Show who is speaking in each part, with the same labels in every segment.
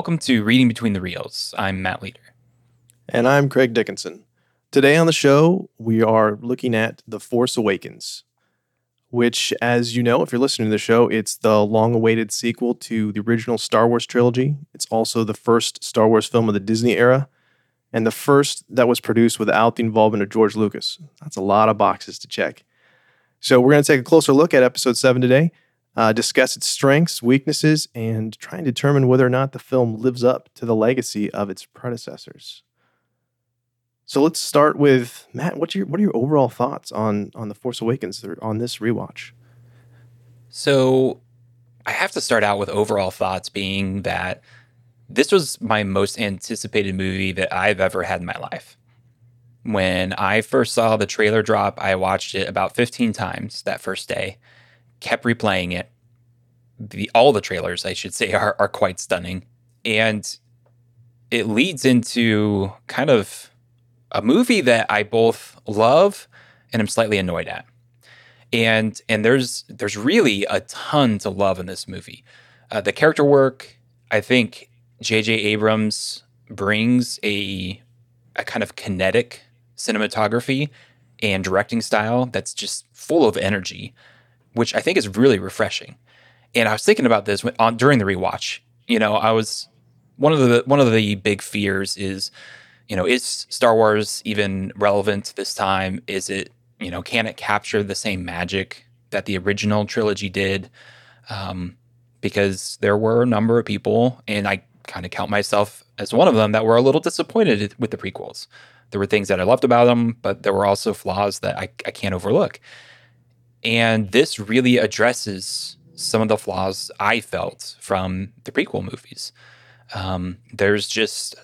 Speaker 1: Welcome to Reading Between the Reels. I'm Matt Leader.
Speaker 2: And I'm Craig Dickinson. Today on the show, we are looking at The Force Awakens, which, as you know, if you're listening to the show, it's the long awaited sequel to the original Star Wars trilogy. It's also the first Star Wars film of the Disney era, and the first that was produced without the involvement of George Lucas. That's a lot of boxes to check. So, we're going to take a closer look at episode seven today, uh, discuss its strengths, weaknesses, and try and determine whether or not the film lives up to the legacy of its predecessors. So let's start with Matt. What's your what are your overall thoughts on on the Force Awakens on this rewatch?
Speaker 1: So I have to start out with overall thoughts being that this was my most anticipated movie that I've ever had in my life. When I first saw the trailer drop, I watched it about 15 times that first day, kept replaying it. The all the trailers, I should say, are, are quite stunning. And it leads into kind of a movie that I both love and I'm slightly annoyed at. And and there's there's really a ton to love in this movie. Uh, the character work, I think J.J. Abrams brings a a kind of kinetic cinematography and directing style that's just full of energy, which I think is really refreshing. And I was thinking about this on during the rewatch. You know, I was one of the one of the big fears is you know, is Star Wars even relevant this time? Is it, you know, can it capture the same magic that the original trilogy did? Um, because there were a number of people, and I kind of count myself as one of them, that were a little disappointed with the prequels. There were things that I loved about them, but there were also flaws that I, I can't overlook. And this really addresses some of the flaws I felt from the prequel movies. Um, there's just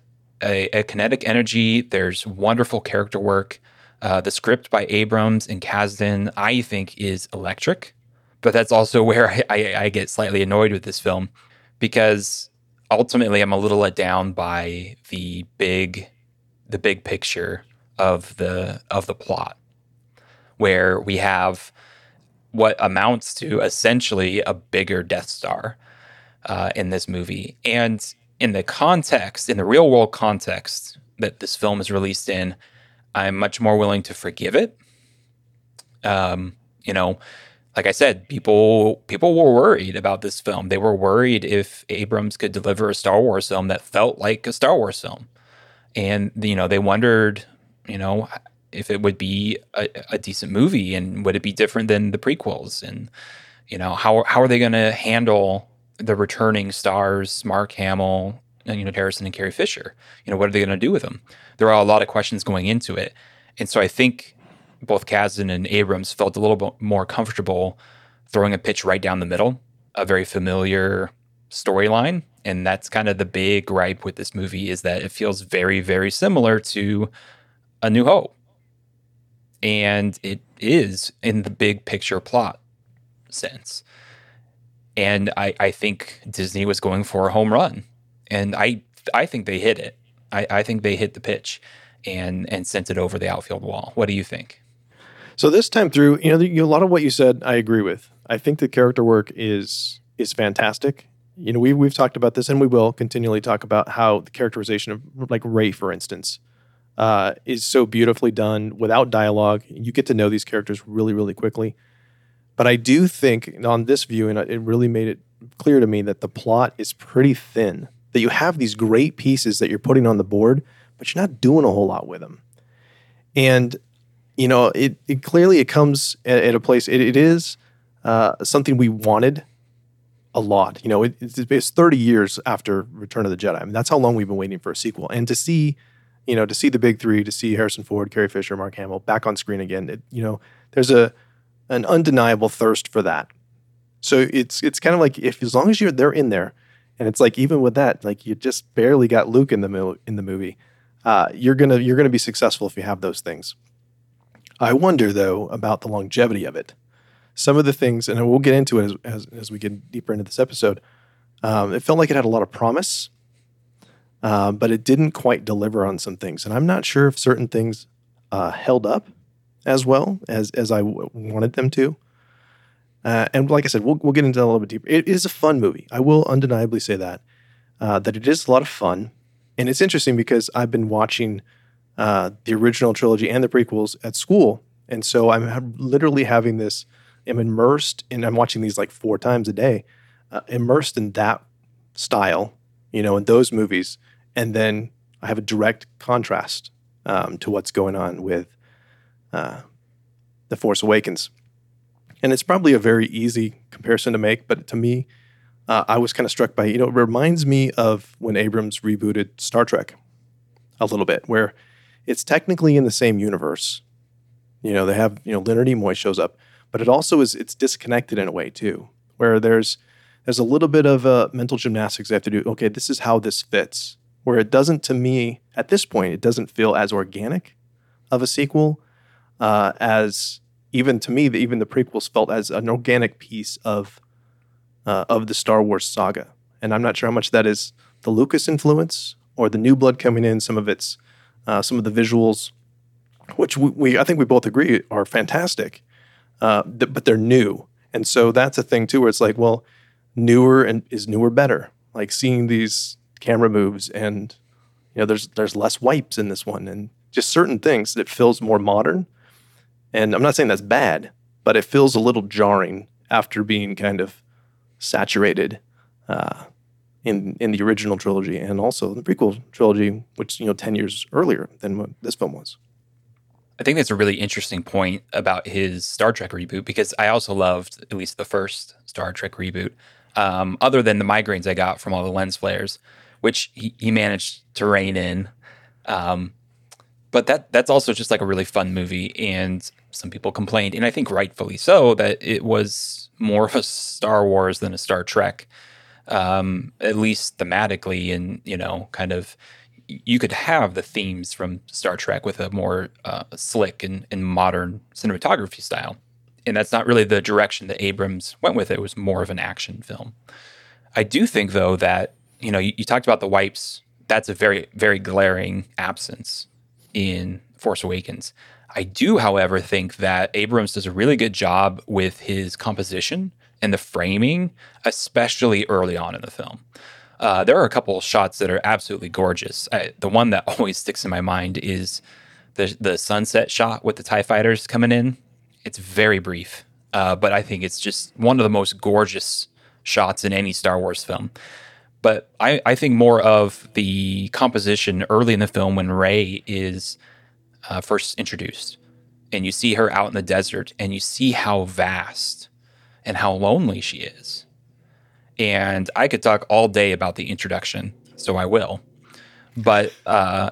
Speaker 1: a, a kinetic energy. There's wonderful character work. Uh, the script by Abrams and Kasdan, I think, is electric. But that's also where I, I, I get slightly annoyed with this film because ultimately I'm a little let down by the big the big picture of the of the plot where we have what amounts to essentially a bigger Death Star uh, in this movie. And in the context, in the real world context that this film is released in, I'm much more willing to forgive it. Um, you know, like I said, people people were worried about this film. They were worried if Abrams could deliver a Star Wars film that felt like a Star Wars film, and you know they wondered, you know, if it would be a, a decent movie and would it be different than the prequels, and you know how how are they going to handle the returning stars, Mark Hamill, you know, Harrison and Carrie Fisher. You know, what are they going to do with them? There are a lot of questions going into it. And so I think both Kasdan and Abrams felt a little bit more comfortable throwing a pitch right down the middle, a very familiar storyline. And that's kind of the big gripe with this movie is that it feels very, very similar to A New Hope. And it is in the big picture plot sense. And I, I think Disney was going for a home run. And I I think they hit it. I, I think they hit the pitch and and sent it over the outfield wall. What do you think?
Speaker 2: So this time through, you know, the, a lot of what you said, I agree with. I think the character work is is fantastic. You know, we we've talked about this, and we will continually talk about how the characterization of like Rey, for instance, uh, is so beautifully done without dialogue. You get to know these characters really, really quickly. But I do think on this view, and it really made it clear to me that the plot is pretty thin. That you have these great pieces that you're putting on the board, but you're not doing a whole lot with them. And you know, it, it clearly it comes at, at a place. It, it is uh, something we wanted a lot. You know, it, it's, it's 30 years after Return of the Jedi. I mean, that's how long we've been waiting for a sequel. And to see, you know, to see the big three, to see Harrison Ford, Carrie Fisher, Mark Hamill back on screen again, it, you know, there's a an undeniable thirst for that. So it's it's kind of like if as long as you're they're in there, and it's like even with that, like you just barely got Luke in the mo- in the movie. Uh, you're gonna you're gonna be successful if you have those things. I wonder though about the longevity of it. Some of the things, and we'll get into it as as, as we get deeper into this episode. Um, it felt like it had a lot of promise, uh, but it didn't quite deliver on some things, and I'm not sure if certain things uh, held up as well as as I w- wanted them to. Uh, and like I said, we'll we'll get into that a little bit deeper. It is a fun movie. I will undeniably say that. uh, that it is a lot of fun. And it's interesting because I've been watching uh, the original trilogy and the prequels at school. And so I'm literally having this, I'm immersed in, I'm watching these like four times a day, uh, immersed in that style, you know, in those movies. And then I have a direct contrast um, to what's going on with uh, The Force Awakens. And it's probably a very easy comparison to make, but to me, uh, I was kind of struck by, you know, it reminds me of when Abrams rebooted Star Trek a little bit, where it's technically in the same universe. You know, they have, you know, Leonard Nimoy shows up, but it also is, it's disconnected in a way too, where there's, there's a little bit of uh, mental gymnastics they have to do. Okay, this is how this fits. Where it doesn't, to me, at this point, it doesn't feel as organic of a sequel uh, as even to me, the, even the prequels felt as an organic piece of uh, of the Star Wars saga. And I'm not sure how much that is the Lucas influence or the new blood coming in. Some of its, uh, some of the visuals, which we, we, I think we both agree are fantastic, uh, th- but they're new. And so that's a thing too, where it's like, well, newer and is newer better. Like seeing these camera moves, and you know, there's there's less wipes in this one, and just certain things that feels more modern. And I'm not saying that's bad, but it feels a little jarring after being kind of saturated uh, in in the original trilogy and also the prequel trilogy, which you know ten years earlier than what this film was.
Speaker 1: I think that's a really interesting point about his Star Trek reboot because I also loved at least the first Star Trek reboot. Um, other than the migraines I got from all the lens flares, which he, he managed to rein in. Um, but that that's also just like a really fun movie, and some people complained, and I think rightfully so, that it was more of a Star Wars than a Star Trek, um, at least thematically, and you know, kind of you could have the themes from Star Trek with a more uh, slick and, and modern cinematography style. And that's not really the direction that Abrams went with. It was more of an action film. I do think, though, that, you know, you, you talked about the wipes. That's a very, very glaring absence in Force Awakens. I do, however, think that Abrams does a really good job with his composition and the framing, especially early on in the film. Uh, there are a couple of shots that are absolutely gorgeous. I, the one that always sticks in my mind is the the sunset shot with the Tie Fighters coming in. It's very brief, uh, but I think it's just one of the most gorgeous shots in any Star Wars film. But I, I think more of the composition early in the film when Rey is uh, first introduced, and you see her out in the desert, and you see how vast and how lonely she is. And I could talk all day about the introduction, so I will. But uh,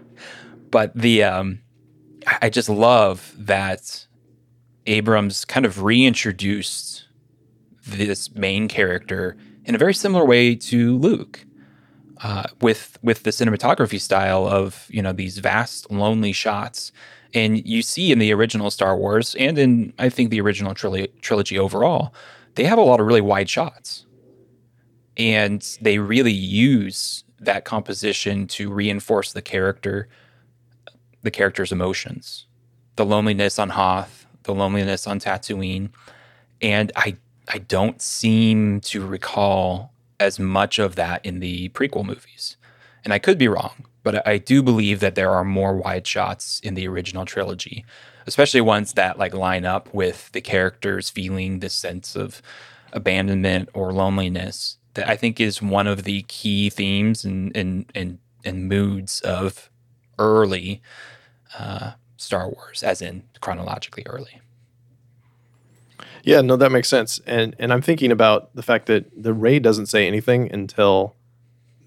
Speaker 1: but the um, I just love that Abrams kind of reintroduced this main character in a very similar way to Luke, uh, with with the cinematography style of you know these vast lonely shots. And you see in the original Star Wars and in I think the original trilogy, trilogy overall, they have a lot of really wide shots, and they really use that composition to reinforce the character, the character's emotions, the loneliness on Hoth, the loneliness on Tatooine, and I I don't seem to recall as much of that in the prequel movies. And I could be wrong, but I do believe that there are more wide shots in the original trilogy, especially ones that like line up with the characters feeling this sense of abandonment or loneliness that I think is one of the key themes and and and, and moods of early uh, Star Wars, as in chronologically early.
Speaker 2: Yeah, no, that makes sense. And and I'm thinking about the fact that the Rey doesn't say anything until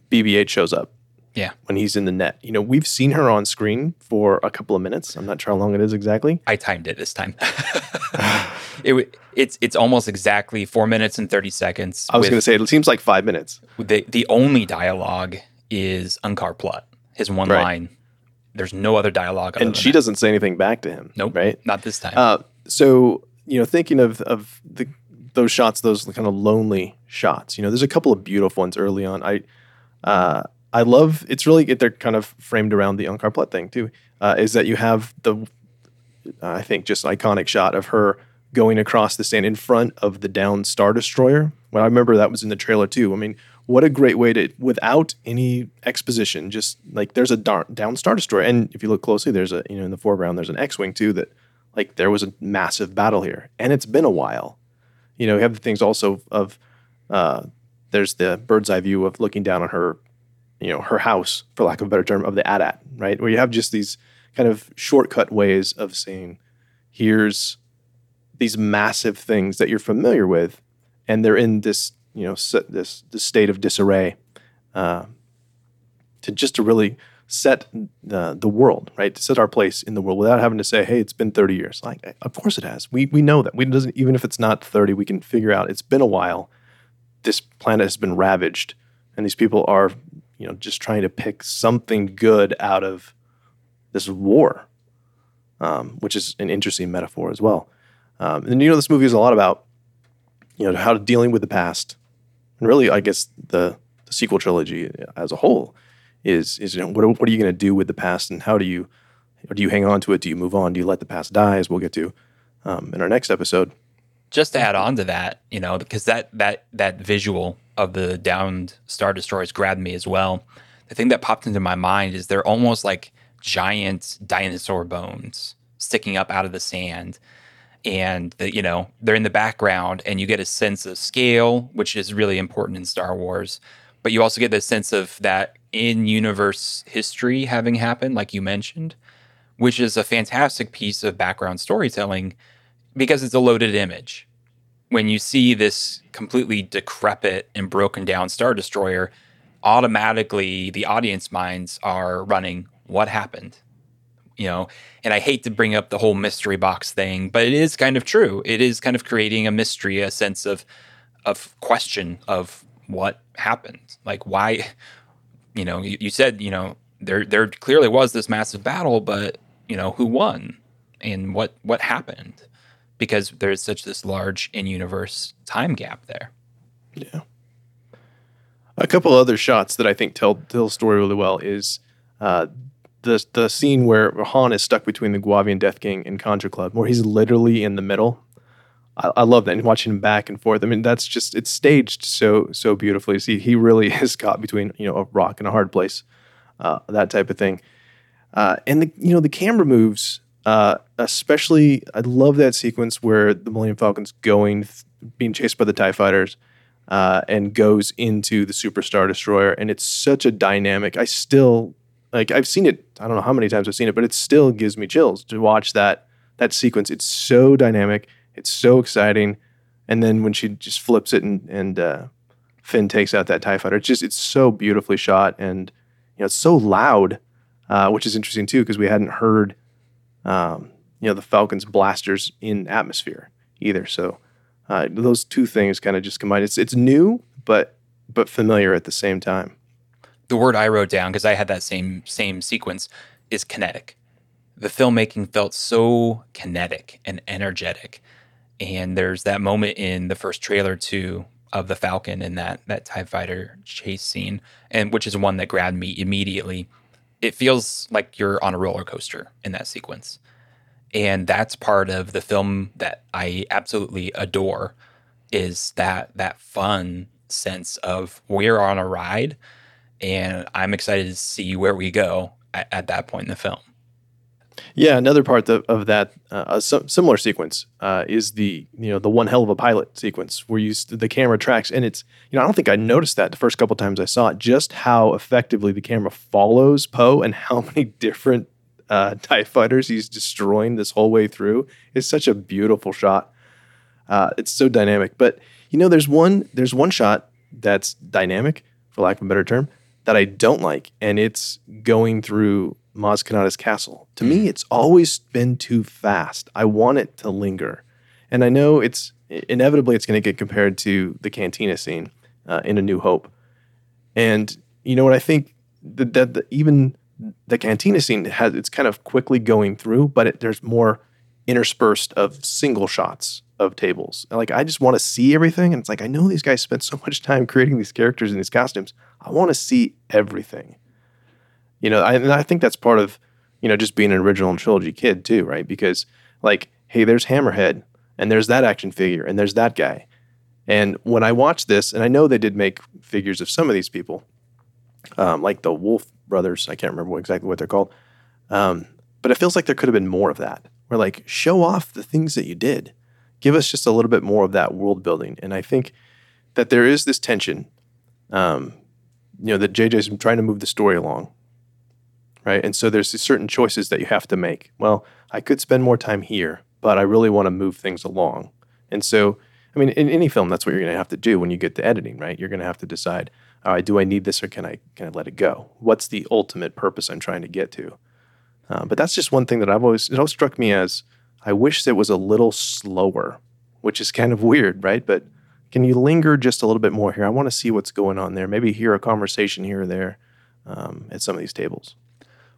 Speaker 2: BB-8 shows up.
Speaker 1: Yeah.
Speaker 2: When he's in the net. You know, we've seen her on screen for a couple of minutes. I'm not sure how long it is exactly.
Speaker 1: I timed it this time. it it's it's almost exactly four minutes and thirty seconds.
Speaker 2: I was going to say it seems like five minutes.
Speaker 1: The the only dialogue is Unkar Plutt. His one
Speaker 2: Right.
Speaker 1: line. There's no other dialogue.
Speaker 2: And she
Speaker 1: that.
Speaker 2: doesn't say anything back to him.
Speaker 1: Nope.
Speaker 2: Right.
Speaker 1: Not this time.
Speaker 2: Uh, so you know, thinking of of the those shots, those kind of lonely shots. You know, there's a couple of beautiful ones early on. I uh, I love. It's really they're kind of framed around the Unkar Plutt thing too. Uh, is that you have the I think just iconic shot of her going across the sand in front of the down Star Destroyer Well, I remember that was in the trailer too. I mean, what a great way to, without any exposition, just like there's a down Star Destroyer, and if you look closely, there's a you know in the foreground there's an X-wing too. That like there was a massive battle here, and it's been a while. You know, you have the things also of uh, there's the bird's eye view of looking down on her, you know, her house, for lack of a better term, of the AT-AT, right? Where you have just these kind of shortcut ways of saying, here's these massive things that you're familiar with, and they're in this, you know, this this state of disarray, uh, to just to really set the the world, right? To set our place in the world without having to say, "Hey, it's been 30 years." Like, of course it has. We we know that. We doesn't even if it's not 30, we can figure out it's been a while. This planet has been ravaged, and these people are, you know, just trying to pick something good out of this war, um, which is an interesting metaphor as well. Um, and you know, this movie is a lot about you know how dealing with the past, and really, I guess the, the sequel trilogy as a whole is is you know what, what are you going to do with the past, and how do you do you hang on to it? Do you move on? Do you let the past die? As we'll get to um, in our next episode.
Speaker 1: Just to add on to that, you know, because that that that visual of the downed star destroyers grabbed me as well. The thing that popped into my mind is they're almost like giant dinosaur bones sticking up out of the sand and the, you know they're in the background and you get a sense of scale which is really important in star wars but you also get the sense of that in universe history having happened like you mentioned which is a fantastic piece of background storytelling because it's a loaded image. When you see this completely decrepit and broken down star destroyer automatically the audience minds are running what happened? You know? And i hate to bring up the whole mystery box thing but it is kind of true. It is kind of creating a mystery a sense of of question of what happened? Like why you know you, you said you know there there clearly was this massive battle but you know who won? And what what happened? Because there's such this large in-universe time gap there.
Speaker 2: Yeah. A couple other shots that i think tell tell the story really well is uh, the the scene where Han is stuck between the Guavian Death Gang and Kanjiklub, where he's literally in the middle. I, I, love that and watching him back and forth. I mean, that's just it's staged so so beautifully. See, he really is caught between you know a rock and a hard place, uh, that type of thing. Uh, and the you know the camera moves, uh, especially I love that sequence where the Millennium Falcon's going, being chased by the Tie Fighters. Uh, and goes into the Superstar Destroyer, and it's such a dynamic. I still like I've seen it. I don't know how many times I've seen it, but it still gives me chills to watch that that sequence. It's so dynamic. It's so exciting. And then when she just flips it and and uh, Finn takes out that Tie Fighter, it's just it's so beautifully shot and you know it's so loud, uh, which is interesting too because we hadn't heard um, you know the Falcon's blasters in atmosphere either. So uh, those two things kind of just combine. It's it's new but but familiar at the same time
Speaker 1: the word I wrote down because I had that same same sequence is kinetic. The filmmaking felt so kinetic and energetic. And there's that moment in the first trailer too of the Falcon and that that TIE fighter chase scene, and which is one that grabbed me immediately. It feels like you're on a roller coaster in that sequence. And that's part of the film that I absolutely adore is that that fun sense of we're on a ride and I'm excited to see where we go at, at that point in the film.
Speaker 2: Yeah, another part of, of that uh, a similar sequence uh, is the you know the one hell of a pilot sequence where you the camera tracks and it's you know I don't think I noticed that the first couple times I saw it just how effectively the camera follows Poe and how many different uh, Tie fighters he's destroying this whole way through is such a beautiful shot. Uh, it's so dynamic, but you know there's one there's one shot that's dynamic for lack of a better term that I don't like, and it's going through Maz Kanata's castle. To me, it's always been too fast. I want it to linger, and I know it's inevitably it's going to get compared to the cantina scene uh, in A New Hope. And you know what I think that, that the, even the cantina scene has it's kind of quickly going through, but it, there's more interspersed of single shots of tables. And Like I just want to see everything, and it's like I know these guys spent so much time creating these characters and these costumes. I want to see everything. You know, I, and I think that's part of you know just being an original trilogy kid too, right? Because like, hey, there's Hammerhead, and there's that action figure, and there's that guy, And when I watched this, and I know they did make figures of some of these people, um, like the Wolf brothers. I can't remember exactly what they're called. Um, but it feels like there could have been more of that. Where like show off the things that you did, give us just a little bit more of that world building. And I think that there is this tension, um, you know, that JJ's trying to move the story along, right? And so there's certain choices that you have to make. Well, I could spend more time here, but I really want to move things along. And so, I mean, in any film, that's what you're going to have to do when you get to editing, right? You're going to have to decide, all right, do I need this or can I can I let it go? What's the ultimate purpose I'm trying to get to? Uh, but that's just one thing that I've always it always struck me as I wish it was a little slower, which is kind of weird, right? But can you linger just a little bit more here? I want to see what's going on there. Maybe hear a conversation here or there um, at some of these tables.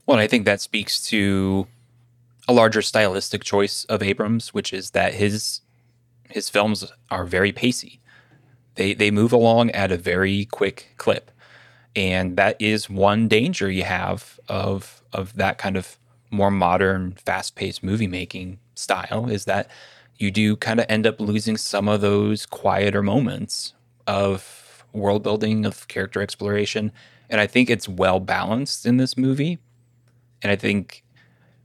Speaker 1: Well, I think that speaks to a larger stylistic choice of Abrams, which is that his his films are very pacey. They they move along at a very quick clip. And that is one danger you have of of that kind of more modern, fast-paced movie making style is that you do kind of end up losing some of those quieter moments of world building, of character exploration. And I think it's well balanced in this movie. And I think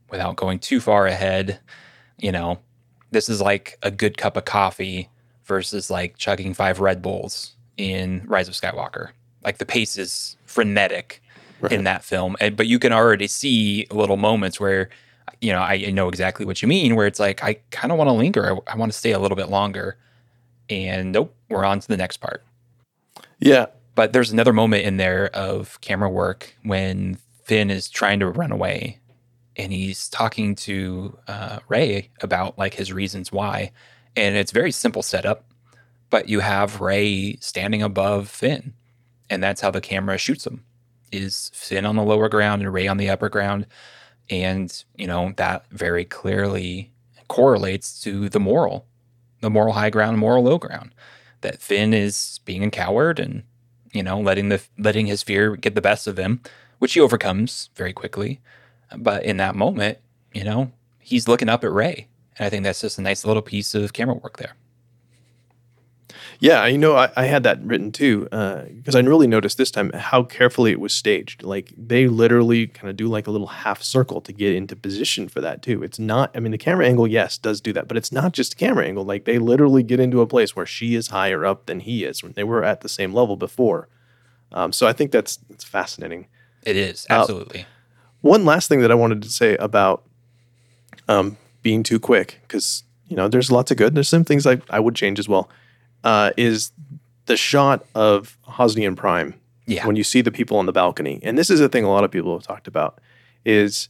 Speaker 1: without going too far ahead, you know, this is like a good cup of coffee versus like chugging five Red Bulls in Rise of Skywalker. Like the pace is frenetic right. in that film, and, but you can already see little moments where, you know, I know exactly what you mean, where it's like I kind of want to linger, I, I want to stay a little bit longer, and nope, we're on to the next part.
Speaker 2: Yeah,
Speaker 1: but there's another moment in there of camera work when Finn is trying to run away and he's talking to uh, Rey about like his reasons why, and it's very simple setup. But you have Rey standing above Finn, and that's how the camera shoots him. Is Finn on the lower ground and Rey on the upper ground, and you know that very clearly correlates to the moral, the moral high ground, moral low ground. That Finn is being a coward and you know letting the letting his fear get the best of him, which he overcomes very quickly but in that moment, you know, he's looking up at Rey. And I think that's just a nice little piece of camera work there.
Speaker 2: Yeah, you know, I, I had that written too because uh, I really noticed this time how carefully it was staged. Like they literally kind of do like a little half circle to get into position for that too. It's not, I mean, the camera angle, yes, does do that, but it's not just camera angle. Like they literally get into a place where she is higher up than he is when they were at the same level before. Um, so I think that's that's fascinating.
Speaker 1: It is absolutely. Uh,
Speaker 2: one last thing that I wanted to say about um, being too quick, because you know there's lots of good. There's some things I, I would change as well. Uh, is the shot of Hosnian Prime
Speaker 1: yeah.
Speaker 2: when you see the people on the balcony, and this is a thing a lot of people have talked about, is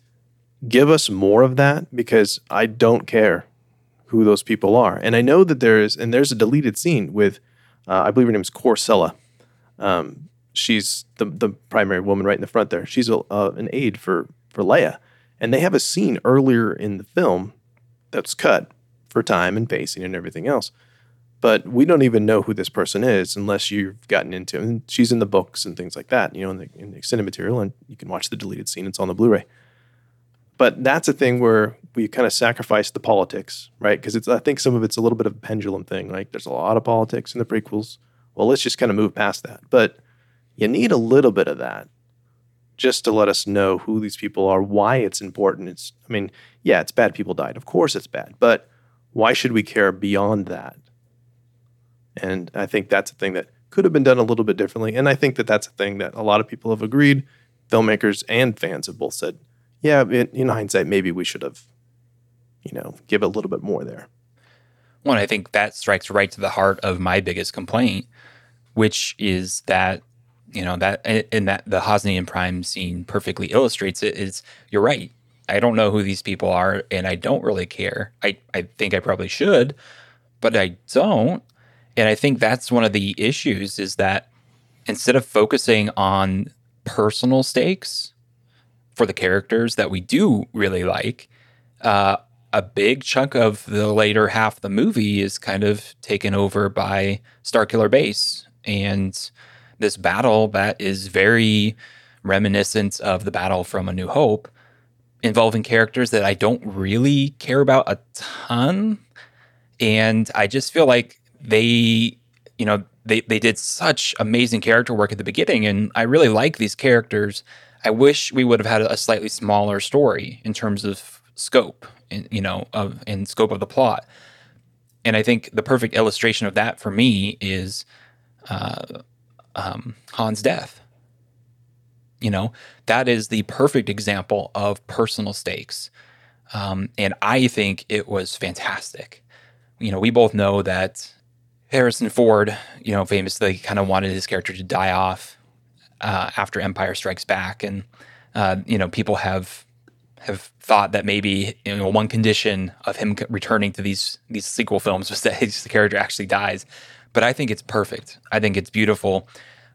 Speaker 2: give us more of that because I don't care who those people are, and I know that there is, and there's a deleted scene with, uh, I believe her name is Korr Sella, um, she's the the primary woman right in the front there. She's a, uh, an aide for for Leia, and they have a scene earlier in the film that's cut for time and pacing and everything else. But we don't even know who this person is unless you've gotten into. And she's in the books and things like that, you know, in the, in the extended material, and you can watch the deleted scene. It's on the Blu-ray. But that's a thing where we kind of sacrifice the politics, right? Because it's I think some of it's a little bit of a pendulum thing. Like there's a lot of politics in the prequels. Well, let's just kind of move past that. But you need a little bit of that just to let us know who these people are, why it's important. It's, I mean, yeah, it's bad people died. Of course it's bad, but why should we care beyond that? And I think that's a thing that could have been done a little bit differently. And I think that that's a thing that a lot of people have agreed. Filmmakers and fans have both said, yeah, in hindsight, maybe we should have, you know, give a little bit more there.
Speaker 1: Well, I think that strikes right to the heart of my biggest complaint, which is that you know that and that the Hosnian Prime scene perfectly illustrates it. Is you're right. I don't know who these people are, and I don't really care. I I think I probably should, but I don't. And I think that's one of the issues is that instead of focusing on personal stakes for the characters that we do really like, uh, a big chunk of the later half of the movie is kind of taken over by Starkiller Base and this battle that is very reminiscent of the battle from A New Hope, involving characters that I don't really care about a ton. And I just feel like they you know, they, they did such amazing character work at the beginning, and I really like these characters. I wish we would have had a slightly smaller story in terms of scope, in, you know, of in scope of the plot. And I think the perfect illustration of that for me is uh, um, Han's death. You know, that is the perfect example of personal stakes. Um, and I think it was fantastic. You know, we both know that Harrison Ford, you know, famously kind of wanted his character to die off uh, after Empire Strikes Back, and uh, you know, people have have thought that maybe you know one condition of him returning to these these sequel films was that his character actually dies. But I think it's perfect. I think it's beautiful.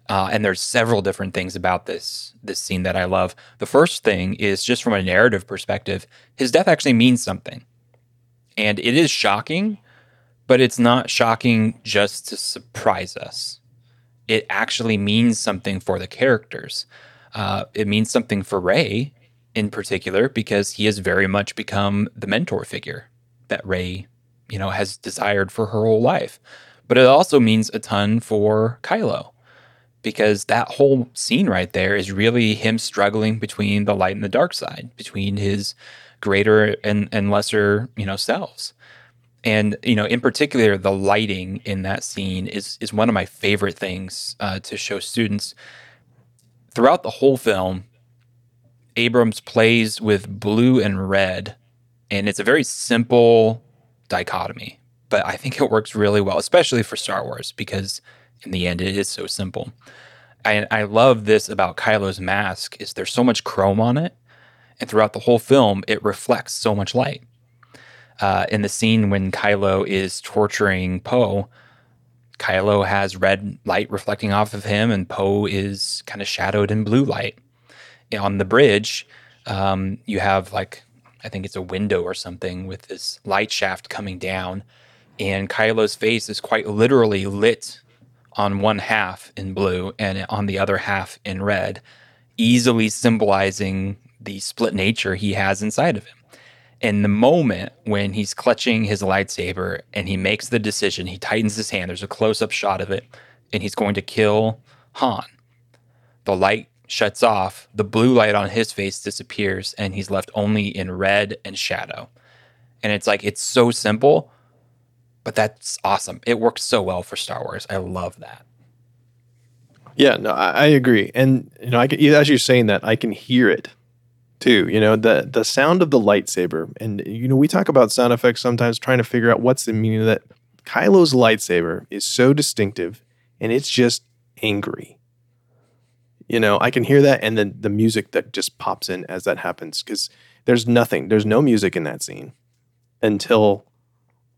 Speaker 1: Uh, and there's several different things about this this scene that I love. The first thing is just from a narrative perspective, his death actually means something, and it is shocking, but it's not shocking just to surprise us. It actually means something for the characters. Uh, it means something for Rey in particular because he has very much become the mentor figure that Rey, you know, has desired for her whole life. But it also means a ton for Kylo because that whole scene right there is really him struggling between the light and the dark side, between his greater and, and lesser, you know, selves. And you know, in particular, the lighting in that scene is is one of my favorite things uh, to show students. Throughout the whole film, Abrams plays with blue and red, and it's a very simple dichotomy. But I think it works really well, especially for Star Wars, because in the end, it is so simple. I, I love this about Kylo's mask is there's so much chrome on it, and throughout the whole film, it reflects so much light. Uh, in the scene when Kylo is torturing Poe, Kylo has red light reflecting off of him, and Poe is kind of shadowed in blue light. On the bridge, um, you have like I think it's a window or something with this light shaft coming down, and Kylo's face is quite literally lit on one half in blue and on the other half in red, easily symbolizing the split nature he has inside of him. In the moment when he's clutching his lightsaber and he makes the decision, he tightens his hand, there's a close up shot of it, and he's going to kill Han. The light shuts off, the blue light on his face disappears, and he's left only in red and shadow. And it's like, it's so simple, but that's awesome. It works so well for Star Wars. I love that.
Speaker 2: Yeah, no, I, I agree, and you know, I can, as you're saying that, I can hear it too. You know, the the sound of the lightsaber, and you know, we talk about sound effects sometimes, trying to figure out what's the meaning of that. Kylo's lightsaber is so distinctive, and it's just angry. You know, I can hear that, and then the music that just pops in as that happens, because there's nothing, there's no music in that scene until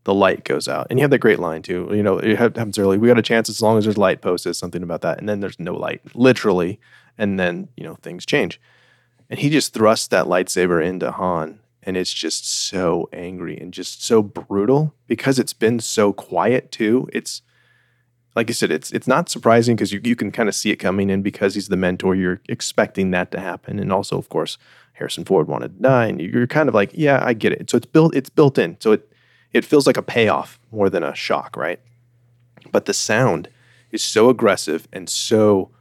Speaker 2: the light goes out. And you have that great line too. You know, it happens early. We got a chance as long as there's light posted, something about that. And then there's no light, literally. And then, you know, things change. And he just thrusts that lightsaber into Han. And it's just so angry and just so brutal because it's been so quiet too. It's like I said, it's it's not surprising because you, you can kind of see it coming in because he's the mentor. You're expecting that to happen. And also, of course, Harrison Ford wanted to die. And you're kind of like, yeah, I get it. So it's built it's built in. So it it feels like a payoff more than a shock, right? But the sound is so aggressive and so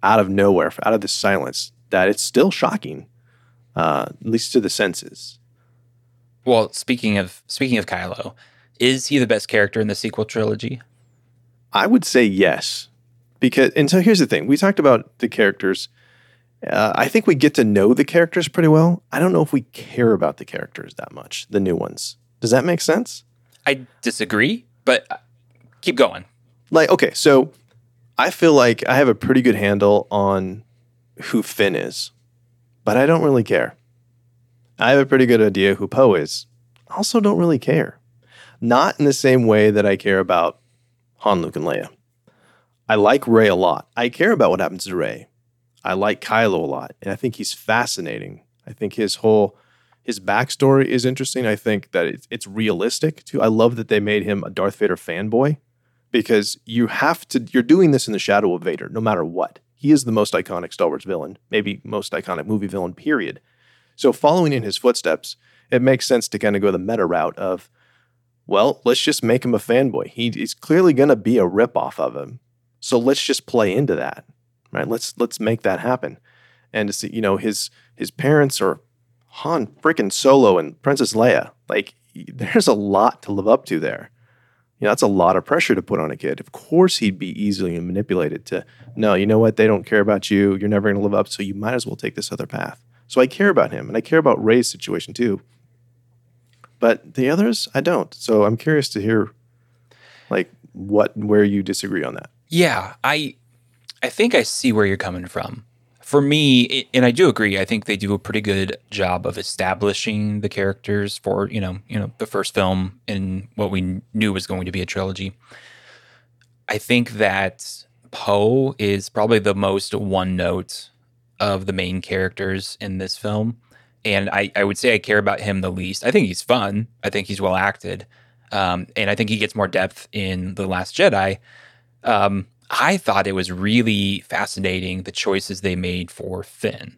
Speaker 2: out of nowhere, out of the silence, that it's still shocking, uh, at least to the senses.
Speaker 1: Well, speaking of speaking of Kylo, is he the best character in the sequel trilogy?
Speaker 2: I would say yes, because and so here's the thing: we talked about the characters. Uh, I think we get to know the characters pretty well. I don't know if we care about the characters that much, the new ones. Does that make sense?
Speaker 1: I disagree, but uh, keep going.
Speaker 2: Like, okay, so I feel like I have a pretty good handle on who Finn is, but I don't really care. I have a pretty good idea who Poe is. I also don't really care. Not in the same way that I care about Han, Luke, and Leia. I like Rey a lot. I care about what happens to Rey. I like Kylo a lot, and I think he's fascinating. I think his whole his backstory is interesting. I think that it's, it's realistic too. I love that they made him a Darth Vader fanboy because you have to, you're doing this in the shadow of Vader no matter what. He is the most iconic Star Wars villain, maybe most iconic movie villain, period. So following in his footsteps, it makes sense to kind of go the meta route of well, let's just make him a fanboy. He, he's clearly going to be a ripoff of him. So let's just play into that, right? Let's let's make that happen. And to see, you know, his his parents are Han freaking Solo and Princess Leia. Like, there's a lot to live up to there. You know, that's a lot of pressure to put on a kid. Of course, he'd be easily manipulated to, no, you know what? They don't care about you. You're never going to live up. So you might as well take this other path. So I care about him and I care about Rey's situation too. But the others, I don't. So I'm curious to hear, like, what, where you disagree on that.
Speaker 1: Yeah, I, I think I see where you're coming from for me, and I do agree, I think they do a pretty good job of establishing the characters for you know you know the first film in what we knew was going to be a trilogy. I think that Poe is probably the most one note of the main characters in this film. And I, I would say I care about him the least. I think he's fun. I think he's well acted. Um, and I think he gets more depth in The Last Jedi. Um, I thought it was really fascinating the choices they made for Finn.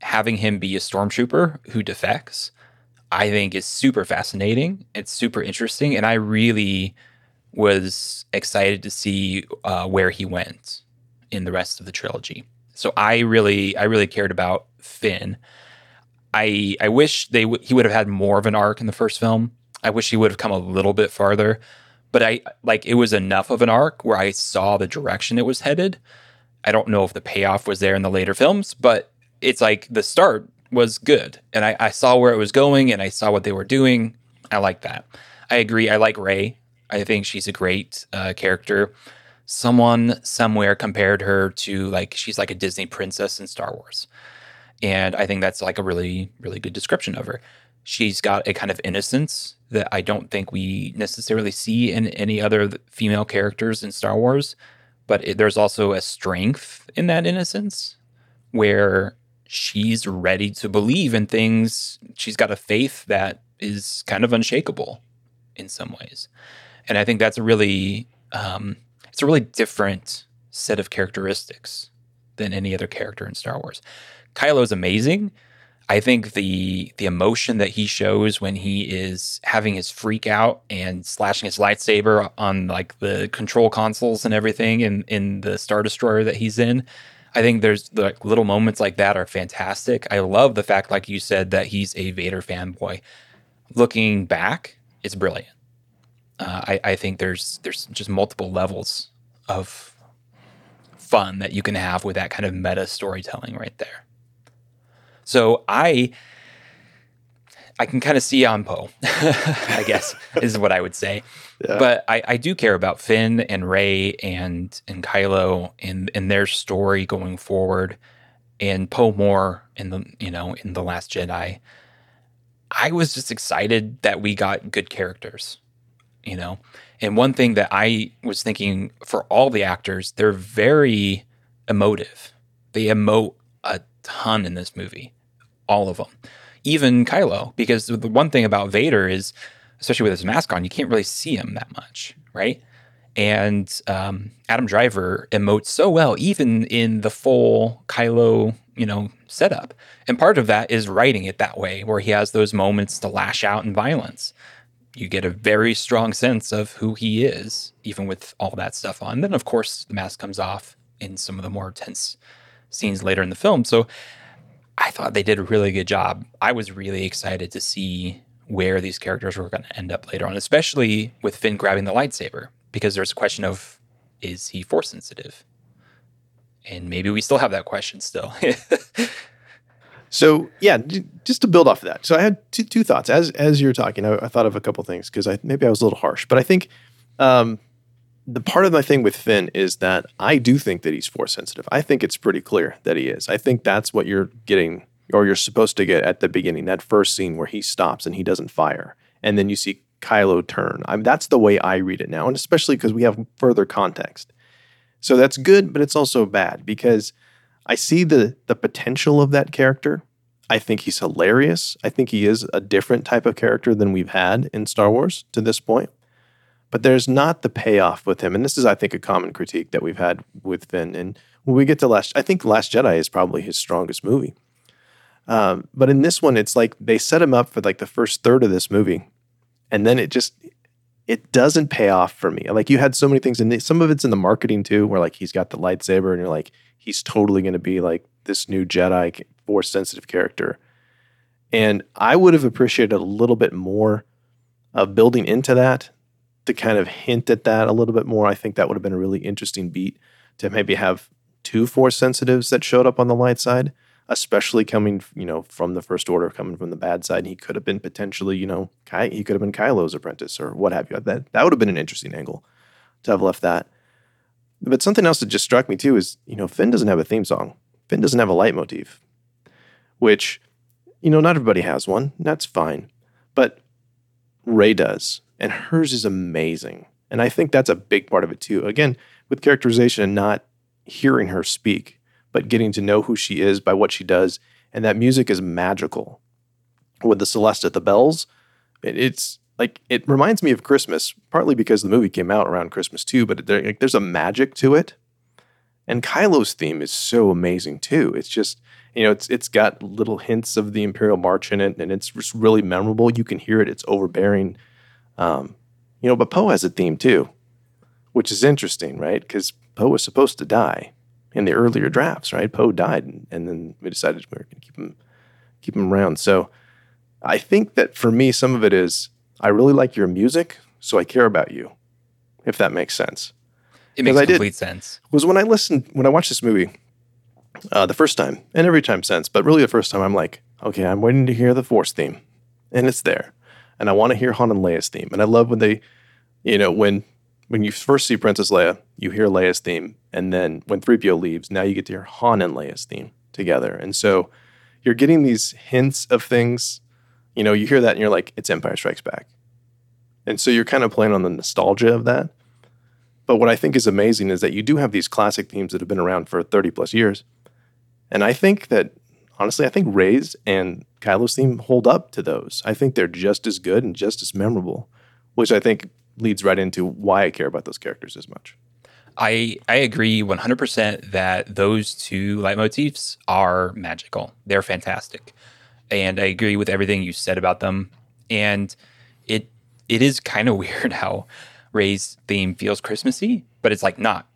Speaker 1: Having him be a stormtrooper who defects, I think is super fascinating. It's super interesting, and I really was excited to see uh, where he went in the rest of the trilogy. So I really, I really cared about Finn. I I wish they w- he would have had more of an arc in the first film. I wish he would have come a little bit farther but I like it was enough of an arc where I saw the direction it was headed. I don't know if the payoff was there in the later films, but it's like the start was good. And I, I saw where it was going and I saw what they were doing. I like that. I agree. I like Rey. I think she's a great uh, character. Someone somewhere compared her to like she's like a Disney princess in Star Wars. And I think that's like a really, really good description of her. She's got a kind of innocence that I don't think we necessarily see in any other female characters in Star Wars. But it, there's also a strength in that innocence where she's ready to believe in things. She's got a faith that is kind of unshakable in some ways. And I think that's a really, um, it's a really different set of characteristics than any other character in Star Wars. Kylo is amazing, I think the the emotion that he shows when he is having his freak out and slashing his lightsaber on like the control consoles and everything in in the Star Destroyer that he's in, I think there's like little moments like that are fantastic. I love the fact, like you said, that he's a Vader fanboy. Looking back, it's brilliant. Uh, I, I think there's there's just multiple levels of fun that you can have with that kind of meta storytelling right there. So I I can kind of see on Poe, I guess, is what I would say. Yeah. But I, I do care about Finn and Rey and and Kylo and and their story going forward, and Poe more in the you know in the Last Jedi. I was just excited that we got good characters, you know. And one thing that I was thinking for all the actors, they're very emotive. They emote a ton in this movie all of them, even Kylo. Because the one thing about Vader is, especially with his mask on, you can't really see him that much, right? And um, Adam Driver emotes so well, even in the full Kylo, you know, setup. And part of that is writing it that way, where he has those moments to lash out in violence. You get a very strong sense of who he is, even with all that stuff on. And then, of course, the mask comes off in some of the more tense scenes later in the film. So I thought they did a really good job. I was really excited to see where these characters were going to end up later on, especially with Finn grabbing the lightsaber, because there's a question of is he force sensitive? And maybe we still have that question still.
Speaker 2: so yeah, just to build off of that. So I had two, two thoughts as as you're talking. I, I thought of a couple things because I maybe I was a little harsh, but I think um, the part of my thing with Finn is that I do think that he's force sensitive. I think it's pretty clear that he is. I think that's what you're getting or you're supposed to get at the beginning, that first scene where he stops and he doesn't fire. And then you see Kylo turn. I that's the way I read it now, and especially because we have further context. So that's good, but it's also bad because I see the the potential of that character. I think he's hilarious. I think he is a different type of character than we've had in Star Wars to this point but there's not the payoff with him. And this is, I think, a common critique that we've had with Finn. And when we get to Last, I think Last Jedi is probably his strongest movie. Um, but in this one, it's like they set him up for like the first third of this movie, and then it just it doesn't pay off for me. Like you had so many things, and some of it's in the marketing too, where like he's got the lightsaber, and you're like, he's totally going to be like this new Jedi force sensitive character. And I would have appreciated a little bit more of building into that to kind of hint at that a little bit more. I think that would have been a really interesting beat to maybe have two force sensitives that showed up on the light side, especially coming, you know, from the first order, coming from the bad side. He could have been potentially, you know, Ky- he could have been Kylo's apprentice or what have you. That that would have been an interesting angle to have left that. But something else that just struck me too is, you know, Finn doesn't have a theme song. Finn doesn't have a leitmotif, which, you know, not everybody has one. That's fine. But Rey does, and hers is amazing. And I think that's a big part of it too. Again, with characterization and not hearing her speak, but getting to know who she is by what she does. And that music is magical. With the Celesta, the bells, it, it's like it reminds me of Christmas, partly because the movie came out around Christmas too. But there, like, there's a magic to it, and Kylo's theme is so amazing too. It's just you know it's it's got little hints of the Imperial March in it, and it's just really memorable. You can hear it; it's overbearing. Um, you know, but Poe has a theme too, which is interesting, right? Because Poe was supposed to die in the earlier drafts, right? Poe died, and, and then we decided we were going to keep him keep him around. So I think that for me, some of it is I really like your music, so I care about you, if that makes sense.
Speaker 1: It makes
Speaker 2: I did-
Speaker 1: complete sense.
Speaker 2: Was when I listened, when I watched this movie uh, the first time, and every time since, but really the first time, I'm like, okay, I'm waiting to hear the Force theme, and it's there, and I want to hear Han and Leia's theme, and I love when they, you know, when when you first see Princess Leia, you hear Leia's theme, and then when 3PO leaves, now you get to hear Han and Leia's theme together, and so you're getting these hints of things. You know, you hear that, and you're like, it's Empire Strikes Back. And so you're kind of playing on the nostalgia of that. But what I think is amazing is that you do have these classic themes that have been around for 30 plus years. And I think that, honestly, I think Rey's and Kylo's theme hold up to those. I think they're just as good and just as memorable, which I think leads right into why I care about those characters as much.
Speaker 1: I I agree 100% that those two leitmotifs are magical. They're fantastic. And I agree with everything you said about them. And it it is kind of weird how Rey's theme feels Christmassy, but it's like not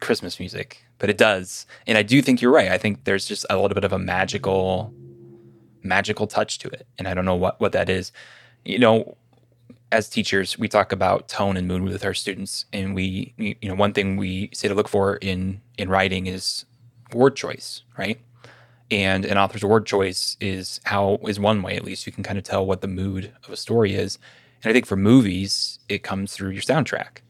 Speaker 1: Christmas music, but it does. And I do think you're right. I think there's just a little bit of a magical magical touch to it. And I don't know what what that is. You know, as teachers, we talk about tone and mood with our students, and we, you know, one thing we say to look for in in writing is word choice, right? And an author's word choice is how is one way at least you can kind of tell what the mood of a story is. And I think for movies, it comes through your soundtrack.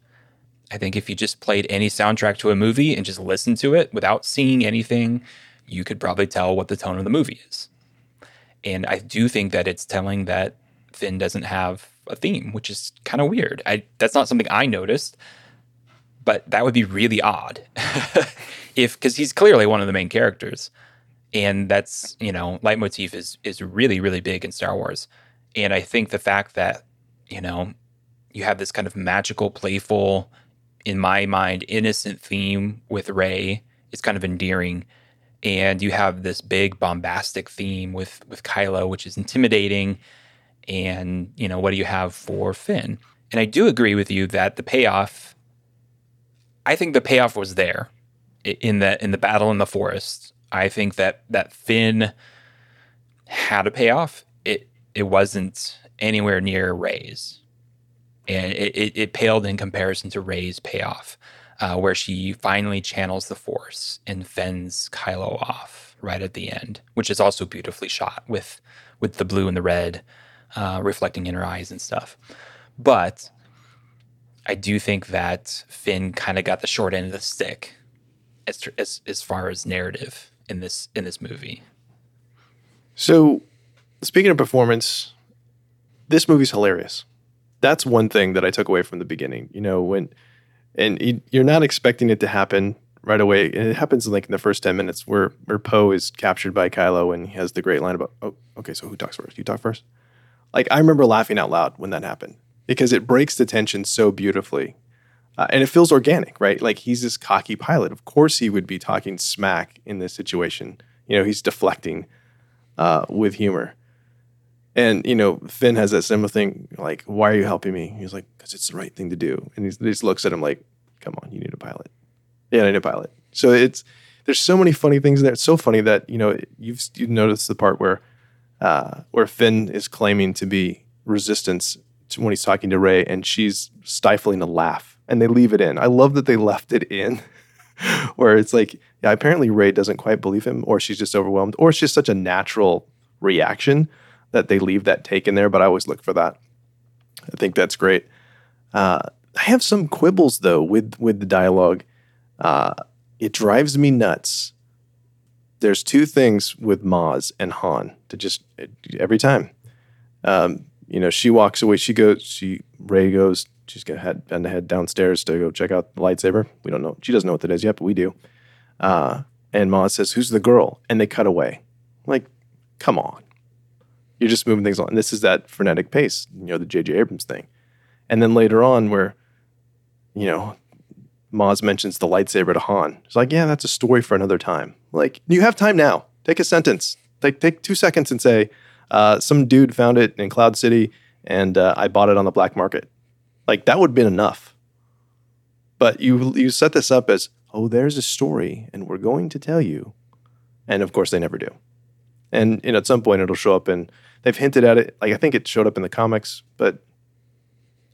Speaker 1: I think if you just played any soundtrack to a movie and just listened to it without seeing anything, you could probably tell what the tone of the movie is. And I do think that it's telling that Finn doesn't have a theme, which is kind of weird. I that's not something I noticed, but that would be really odd if because he's clearly one of the main characters, and that's you know leitmotif is is really really big in Star Wars, and I think the fact that you know you have this kind of magical, playful, in my mind, innocent theme with Rey is kind of endearing. And you have this big bombastic theme with with Kylo, which is intimidating and you know what do you have for Finn? And I do agree with you that the payoff. I think the payoff was there in the in the battle in the forest. I think that that Finn had a payoff. It it wasn't anywhere near Rey's, and it, it, it paled in comparison to Rey's payoff, uh, where she finally channels the Force and fends Kylo off right at the end, which is also beautifully shot with with the blue and the red uh, reflecting in her eyes and stuff. But I do think that Finn kind of got the short end of the stick as, as as far as narrative in this in this movie.
Speaker 2: So, speaking of performance, this movie's hilarious. That's one thing that I took away from the beginning. You know, when and you- you're not expecting it to happen right away, and it happens like in the first ten minutes, where where Poe is captured by Kylo, and he has the great line about, "Oh, okay, so who talks first? You talk first. Like I remember laughing out loud when that happened because it breaks the tension so beautifully. Uh, and it feels organic, right? Like he's this cocky pilot. Of course, he would be talking smack in this situation. You know, he's deflecting uh, with humor. And you know, Finn has that similar thing, like, "Why are you helping me?" He's like, "Because it's the right thing to do." And he just looks at him like, "Come on, you need a pilot." Yeah, I need a pilot. So it's there's so many funny things there. It's so funny that you know you've you've noticed the part where uh, where Finn is claiming to be resistance to when he's talking to Rey, and she's stifling a laugh, and they leave it in. I love that they left it in, where it's like, yeah, apparently Rey doesn't quite believe him, or she's just overwhelmed, or it's just such a natural reaction that they leave that take in there. But I always look for that. I think that's great. Uh, I have some quibbles though with with the dialogue. Uh, it drives me nuts. There's two things with Maz and Han to just every time. Um, you know, she walks away. She goes. She Rey goes. She's gonna head and head downstairs to go check out the lightsaber. We don't know. She doesn't know what that is yet, but we do. Uh, and Maz says, "Who's the girl?" And they cut away. Like, come on you're just moving things along. And this is that frenetic pace, you know, the J.J. Abrams thing. And then later on, where, you know, Maz mentions the lightsaber to Han. It's like, yeah, that's a story for another time. Like, you have time now. Take a sentence. Take take two seconds and say, uh, some dude found it in Cloud City, and uh, I bought it on the black market. Like that would have been enough. But you you set this up as, oh, there's a story, and we're going to tell you, and of course they never do. And you know, at some point it'll show up in they've hinted at it. Like I think it showed up in the comics, but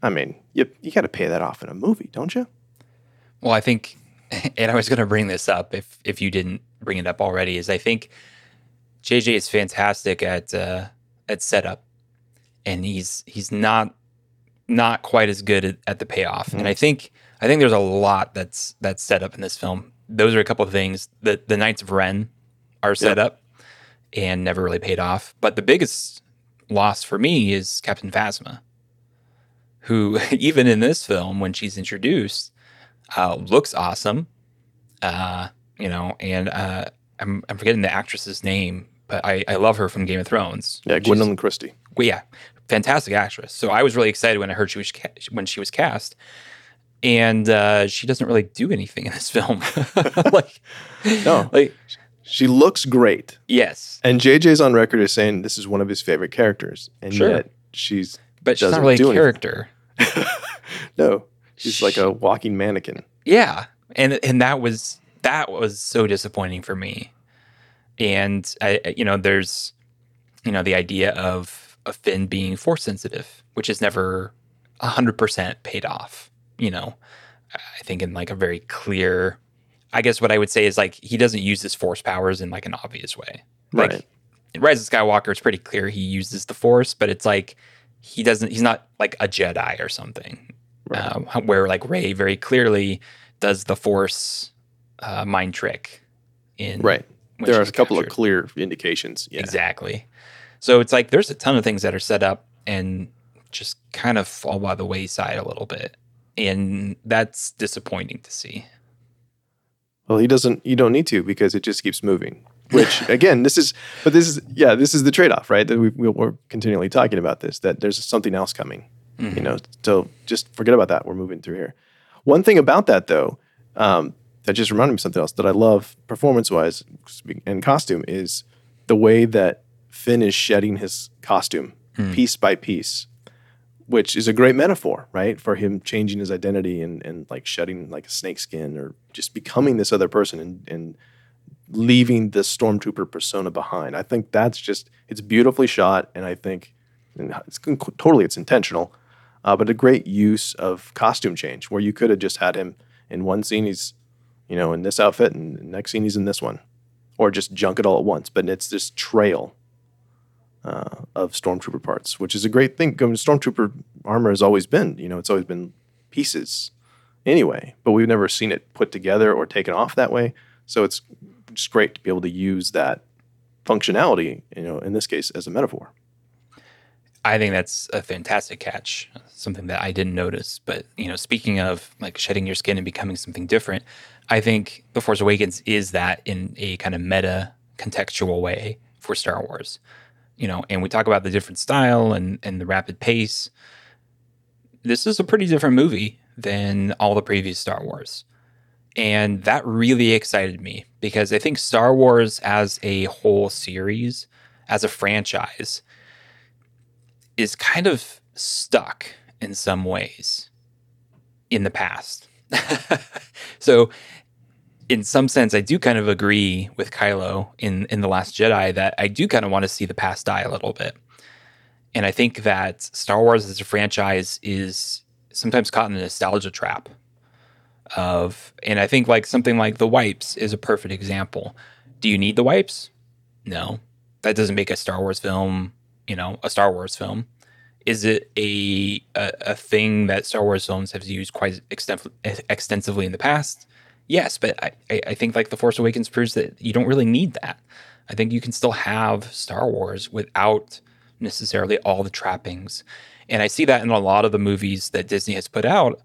Speaker 2: I mean, you you got to pay that off in a movie, don't you?
Speaker 1: Well, I think, and I was going to bring this up if if you didn't bring it up already, is I think JJ is fantastic at uh, at setup, and he's he's not not quite as good at, at the payoff. Mm-hmm. And I think I think there's a lot that's that's set up in this film. Those are a couple of things. The the Knights of Ren are set yep. up and never really paid off. But the biggest loss for me is Captain Phasma, who, even in this film, when she's introduced, uh, looks awesome. Uh, you know, and uh, I'm, I'm forgetting the actress's name, but I, I love her from Game of Thrones.
Speaker 2: Yeah, Gwendoline Christie.
Speaker 1: Well, yeah, fantastic actress. So I was really excited when I heard she was ca- when she was cast, and uh, she doesn't really do anything in this film. like,
Speaker 2: no, like she looks great.
Speaker 1: Yes.
Speaker 2: And JJ's on record as saying this is one of his favorite characters. And sure. yet she's
Speaker 1: But she's not really a character.
Speaker 2: no. She's she, like a walking mannequin.
Speaker 1: Yeah. And and that was that was so disappointing for me. And I you know, there's you know, the idea of a Finn being force sensitive, which is never hundred percent paid off. You know, I think in like a very clear I guess what I would say is like he doesn't use his force powers in like an obvious way. Like
Speaker 2: right.
Speaker 1: in Rise of Skywalker, it's pretty clear he uses the force, but it's like he doesn't. He's not like a Jedi or something. Right. Uh, where like Rey very clearly does the force uh, mind trick. In
Speaker 2: right. There are a couple captured. of clear indications. Yeah.
Speaker 1: Exactly. So it's like there's a ton of things that are set up and just kind of fall by the wayside a little bit, and that's disappointing to see.
Speaker 2: Well, he doesn't. You don't need to because it just keeps moving. Which again, this is, but this is, yeah, this is the trade-off, right? That we, we're continually talking about this. That there's something else coming. Mm-hmm. You know, so just forget about that. We're moving through here. One thing about that though, um, that just reminded me of something else that I love performance-wise and costume is the way that Finn is shedding his costume mm. piece by piece which is a great metaphor, right? For him changing his identity and, and like shedding like a snakeskin or just becoming this other person and, and leaving the stormtrooper persona behind. I think that's just, it's beautifully shot. And I think and it's totally, it's intentional, uh, but a great use of costume change where you could have just had him in one scene, he's, you know, in this outfit and next scene he's in this one or just junk it all at once. But it's this trail uh, of stormtrooper parts, which is a great thing. I mean, Stormtrooper armor has always been, you know, it's always been pieces anyway, but we've never seen it put together or taken off that way. So it's just great to be able to use that functionality, you know, in this case as a metaphor.
Speaker 1: I think that's a fantastic catch, something that I didn't notice. But, you know, speaking of like shedding your skin and becoming something different, I think The Force Awakens is that in a kind of meta contextual way for Star Wars you know, and we talk about the different style and, and the rapid pace. This is a pretty different movie than all the previous Star Wars. And that really excited me because I think Star Wars as a whole series, as a franchise, is kind of stuck in some ways in the past. so in some sense, I do kind of agree with Kylo in in the Last Jedi that I do kind of want to see the past die a little bit, and I think that Star Wars as a franchise is sometimes caught in a nostalgia trap. Of and I think like something like the wipes is a perfect example. Do you need the wipes? No, that doesn't make a Star Wars film, you know, a Star Wars film. Is it a a, a thing that Star Wars films have used quite extensive, extensively in the past? Yes, but I, I think like The Force Awakens proves that you don't really need that. I think you can still have Star Wars without necessarily all the trappings. And I see that in a lot of the movies that Disney has put out.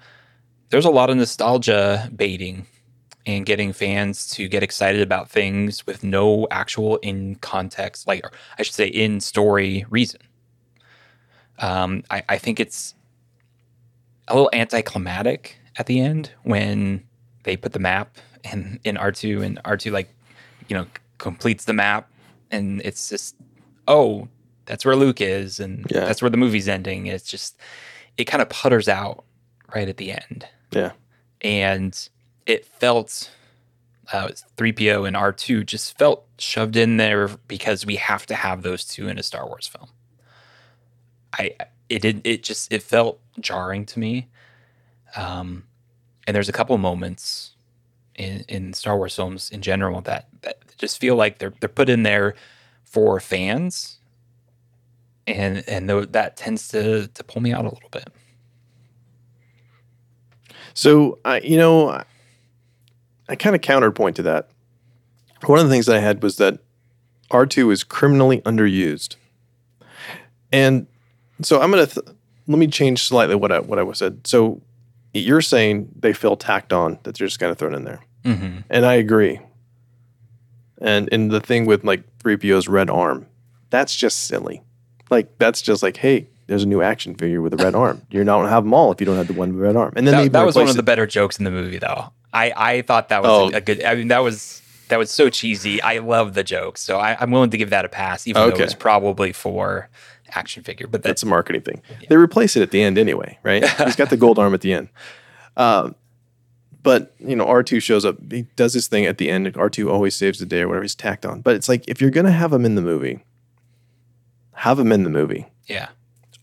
Speaker 1: There's a lot of nostalgia baiting and getting fans to get excited about things with no actual in context, like I should say, in story reason. Um, I, I think it's a little anticlimactic at the end when they put the map in in R2 and R2 like you know completes the map and it's just oh that's where Luke is and yeah. that's where the movie's ending. It's just it kind of putters out right at the end.
Speaker 2: Yeah.
Speaker 1: And it felt uh, 3PO and R2 just felt shoved in there because we have to have those two in a Star Wars film. I it did it just it felt jarring to me. Um and there's a couple moments in, in Star Wars films in general that, that just feel like they're they're put in there for fans, and and th- that tends to to pull me out a little bit.
Speaker 2: So I, you know, I, I kind of counterpoint to that. One of the things that I had was that R two is criminally underused, and so I'm gonna th- let me change slightly what I what I said. So you're saying they feel tacked on that they're just kind of thrown in there, mm-hmm. and I agree. And in the thing with like 3PO's red arm, that's just silly. Like that's just like, hey, there's a new action figure with a red arm. You're not gonna have them all if you don't have the one with red arm. And then
Speaker 1: that, that was one of the better jokes in the movie, though. I I thought that was oh. a, a, good. I mean, that was that was so cheesy. I love the joke, so I, am willing to give that a pass, even okay. though it's probably for action figure. But
Speaker 2: that, that's a marketing thing. Yeah. They replace it at the end anyway, right? He's got the gold arm at the end. Um, but you know, R two shows up. He does his thing at the end. R two always saves the day or whatever. He's tacked on. But it's like if you're gonna have him in the movie, have him in the movie.
Speaker 1: Yeah.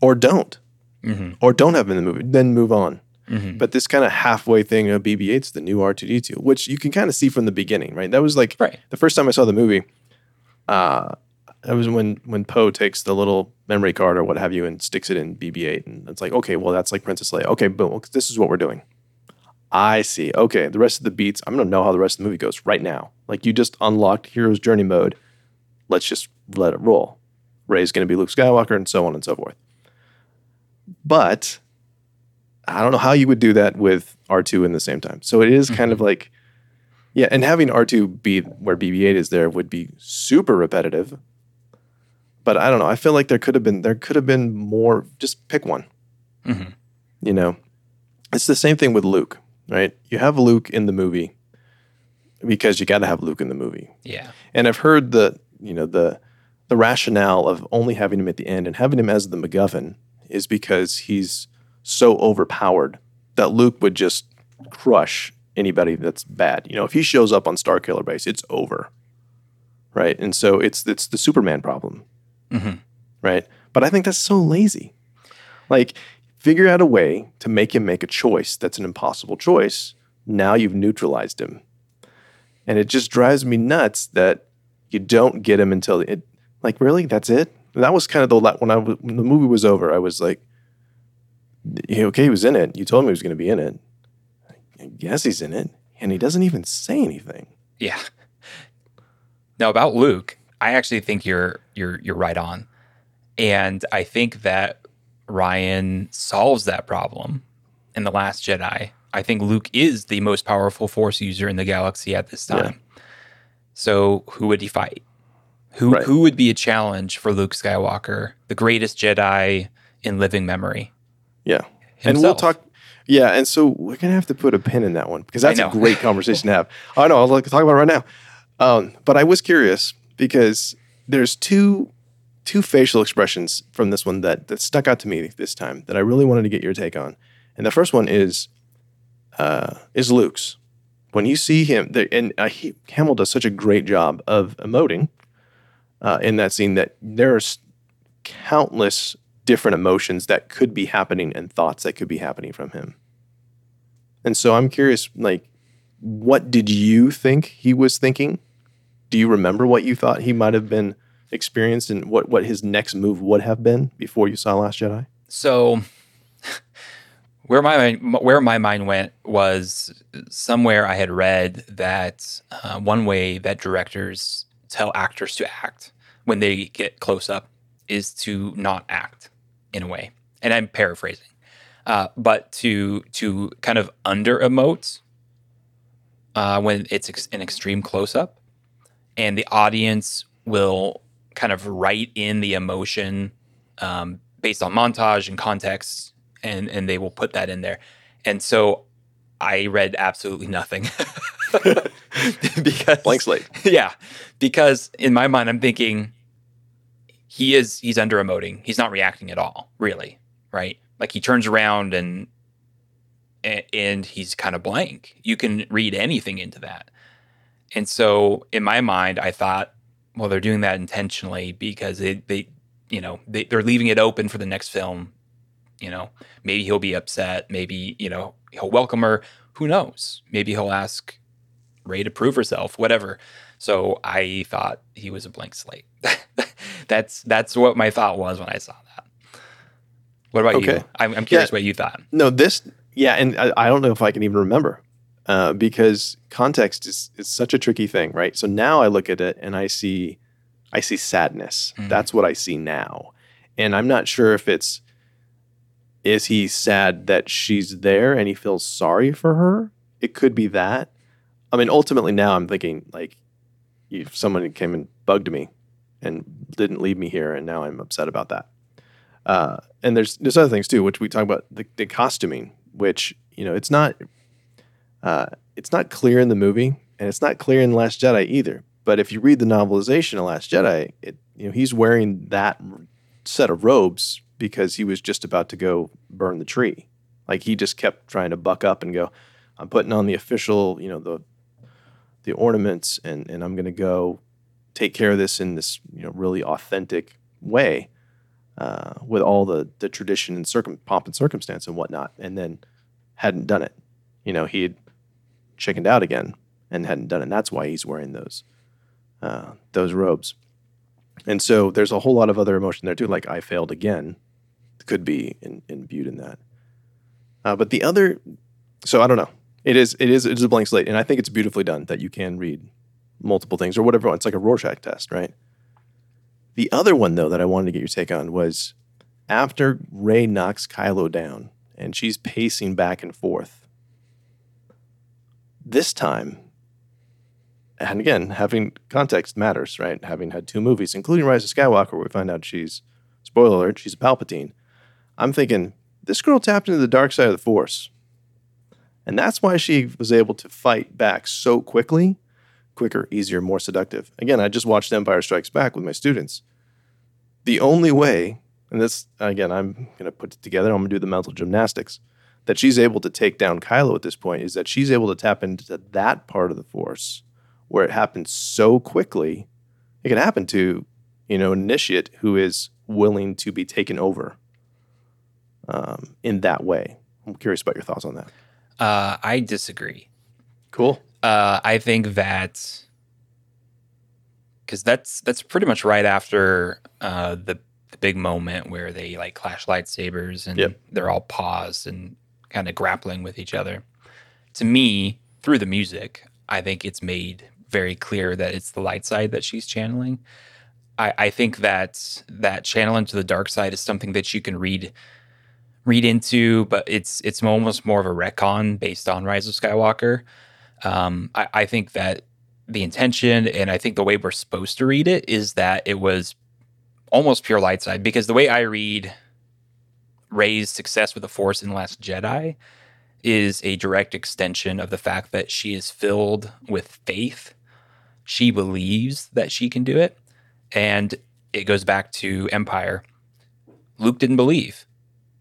Speaker 2: Or don't. Mm-hmm. Or don't have him in the movie. Then move on. Mm-hmm. But this kind of halfway thing of BB-8's the new R2D2, which you can kind of see from the beginning, right? That was like
Speaker 1: right.
Speaker 2: the first time I saw the movie. Uh, that was when when Poe takes the little memory card or what have you and sticks it in BB-8, and it's like, okay, well that's like Princess Leia. Okay, boom, this is what we're doing. I see. Okay, the rest of the beats, I'm gonna know how the rest of the movie goes right now. Like you just unlocked Hero's Journey mode. Let's just let it roll. Rey's gonna be Luke Skywalker, and so on and so forth. But I don't know how you would do that with R2 in the same time. So it is mm-hmm. kind of like, yeah, and having R2 be where BB-8 is there would be super repetitive but I don't know. I feel like there could have been there could have been more. Just pick one. Mm-hmm. You know, it's the same thing with Luke, right? You have Luke in the movie because you got to have Luke in the movie.
Speaker 1: Yeah.
Speaker 2: And I've heard the you know the the rationale of only having him at the end and having him as the MacGuffin is because he's so overpowered that Luke would just crush anybody that's bad. You know, if he shows up on Starkiller Base, it's over. Right? And so it's it's the Superman problem. Mm-hmm. Right. But I think that's so lazy. Like, figure out a way to make him make a choice that's an impossible choice. Now you've neutralized him. And it just drives me nuts that you don't get him until it, like, really? That's it? that was kind of the, when, I, when the movie was over, I was like, okay, he was in it. You told me he was going to be in it. I guess he's in it. And he doesn't even say anything.
Speaker 1: Yeah. Now, about Luke, I actually think you're you're you're right on, and I think that Ryan solves that problem in the Last Jedi. I think Luke is the most powerful Force user in the galaxy at this time. Yeah. So who would he fight? Who right. who would be a challenge for Luke Skywalker, the greatest Jedi in living memory?
Speaker 2: Yeah, Himself. and we'll talk. Yeah, and so we're gonna have to put a pin in that one because that's a great conversation to have. I know. I'll talk about it right now. Um, but I was curious because there's two two facial expressions from this one that that stuck out to me this time that I really wanted to get your take on. And the first one is uh, is Luke's. When you see him, the, and uh, he, Hamill does such a great job of emoting uh, in that scene that there's countless different emotions that could be happening and thoughts that could be happening from him. And so I'm curious, like, what did you think he was thinking? Do you remember what you thought he might have been experienced and what, what his next move would have been before you saw Last Jedi?
Speaker 1: So where my where my mind went was somewhere I had read that uh, one way that directors tell actors to act when they get close up is to not act in a way, and I'm paraphrasing, uh, but to to kind of under emote uh, when it's ex- an extreme close up, and the audience will kind of write in the emotion um, based on montage and context and and they will put that in there. And so I read absolutely nothing because
Speaker 2: blank slate.
Speaker 1: Yeah, because in my mind I'm thinking he is he's under emoting. He's not reacting at all, really, right? Like he turns around and and he's kind of blank. You can read anything into that. And so in my mind I thought well they're doing that intentionally because they they you know they, they're leaving it open for the next film you know, maybe he'll be upset. Maybe, you know, he'll welcome her. Who knows? Maybe he'll ask Rey to prove herself, whatever. So I thought he was a blank slate. that's that's what my thought was when I saw that. What about okay. you? I'm, I'm curious yeah. what you thought.
Speaker 2: No, this, yeah, and I, I don't know if I can even remember uh, because context is, is such a tricky thing, right? So now I look at it and I see, I see sadness. Mm-hmm. That's what I see now, and I'm not sure if it's is he sad that she's there and he feels sorry for her? It could be that. I mean, ultimately, now I'm thinking like, if someone came and bugged me and didn't leave me here, and now I'm upset about that. Uh, and there's there's other things too, which we talk about the, the costuming, which you know it's not uh, it's not clear in the movie, and it's not clear in Last Jedi either. But if you read the novelization of Last Jedi, it you know he's wearing that set of robes because he was just about to go burn the tree. Like he just kept trying to buck up and go, I'm putting on the official, you know, the the ornaments and and I'm going to go take care of this in this, you know, really authentic way. Uh, with all the the tradition and circum pomp and circumstance and whatnot, and then hadn't done it. You know, he had chickened out again and hadn't done it. And that's why he's wearing those uh, those robes. And so there's a whole lot of other emotion there too, like I failed again, could be in, imbued in that. Uh, but the other, so I don't know. It is it is it is a blank slate, and I think it's beautifully done that you can read multiple things or whatever. It's like a Rorschach test, right? The other one though that I wanted to get your take on was after Rey knocks Kylo down and she's pacing back and forth. This time, and again, having context matters, right? Having had two movies, including Rise of Skywalker, where we find out she's spoiler alert, she's a Palpatine. I'm thinking, this girl tapped into the dark side of the Force. And that's why she was able to fight back so quickly, quicker, easier, more seductive. Again, I just watched Empire Strikes Back with my students. The only way, and this, again, I'm going to put it together, I'm going to do the mental gymnastics, that she's able to take down Kylo at this point is that she's able to tap into that part of the Force where it happens so quickly. It can happen to, you know, an initiate who is willing to be taken over um, in that way. I'm curious about your thoughts on that.
Speaker 1: Uh, I disagree.
Speaker 2: Cool.
Speaker 1: Uh, I think that because that's that's pretty much right after uh, the the big moment where they like clash lightsabers and yep. they're all paused and kind of grappling with each other. To me, through the music, I think it's made very clear that it's the light side that she's channeling. I, I think that that channel into the dark side is something that you can read read into, but it's it's almost more of a retcon based on Rise of Skywalker. Um, I, I think that the intention and I think the way we're supposed to read it is that it was almost pure light side because the way I read Rey's success with the Force in the Last Jedi is a direct extension of the fact that she is filled with faith. She believes that she can do it. And it goes back to Empire. Luke didn't believe.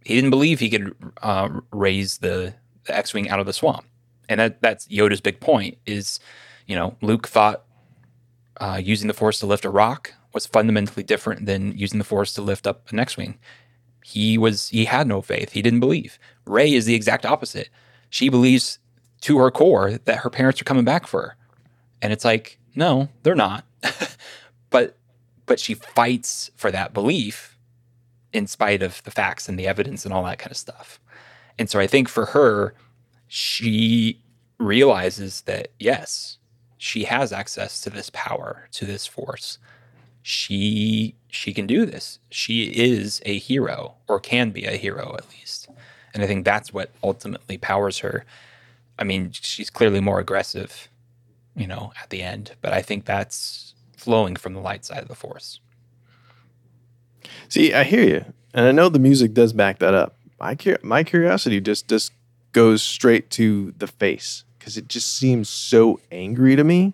Speaker 1: He didn't believe he could uh, raise the, the X-wing out of the swamp, and that that's Yoda's big point. Is you know Luke thought uh, using the Force to lift a rock was fundamentally different than using the Force to lift up an X-wing. He was he had no faith. He didn't believe. Rey is the exact opposite. She believes to her core that her parents are coming back for her, and it's like no, they're not. but but she fights for that belief in spite of the facts and the evidence and all that kind of stuff. And so I think for her, she realizes that yes, she has access to this power, to this force. She she can do this. She is a hero or can be a hero at least. And I think that's what ultimately powers her. I mean, she's clearly more aggressive, you know, at the end, but I think that's flowing from the light side of the force.
Speaker 2: See, I hear you, and I know the music does back that up. My my curiosity just just goes straight to the face because it just seems so angry to me.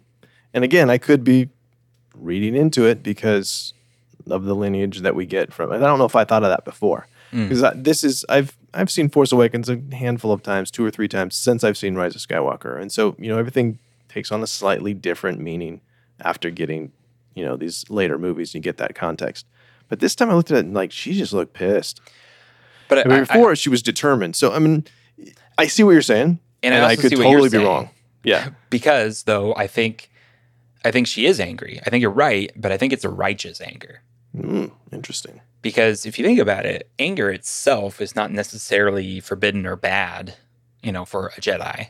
Speaker 2: And again, I could be reading into it because of the lineage that we get from. it. I don't know if I thought of that before because mm. this is I've I've seen Force Awakens a handful of times, two or three times since I've seen Rise of Skywalker, and so you know everything takes on a slightly different meaning after getting you know these later movies. And you get that context. But this time I looked at it and like she just looked pissed. But I mean, before I, she was determined. So I mean, I see what you're saying,
Speaker 1: and, and
Speaker 2: I, I,
Speaker 1: could
Speaker 2: totally be wrong. Yeah,
Speaker 1: because though I think, I think she is angry. I think you're right, but I think it's a righteous anger.
Speaker 2: Mm, interesting.
Speaker 1: Because if you think about it, anger itself is not necessarily forbidden or bad, you know, for a Jedi.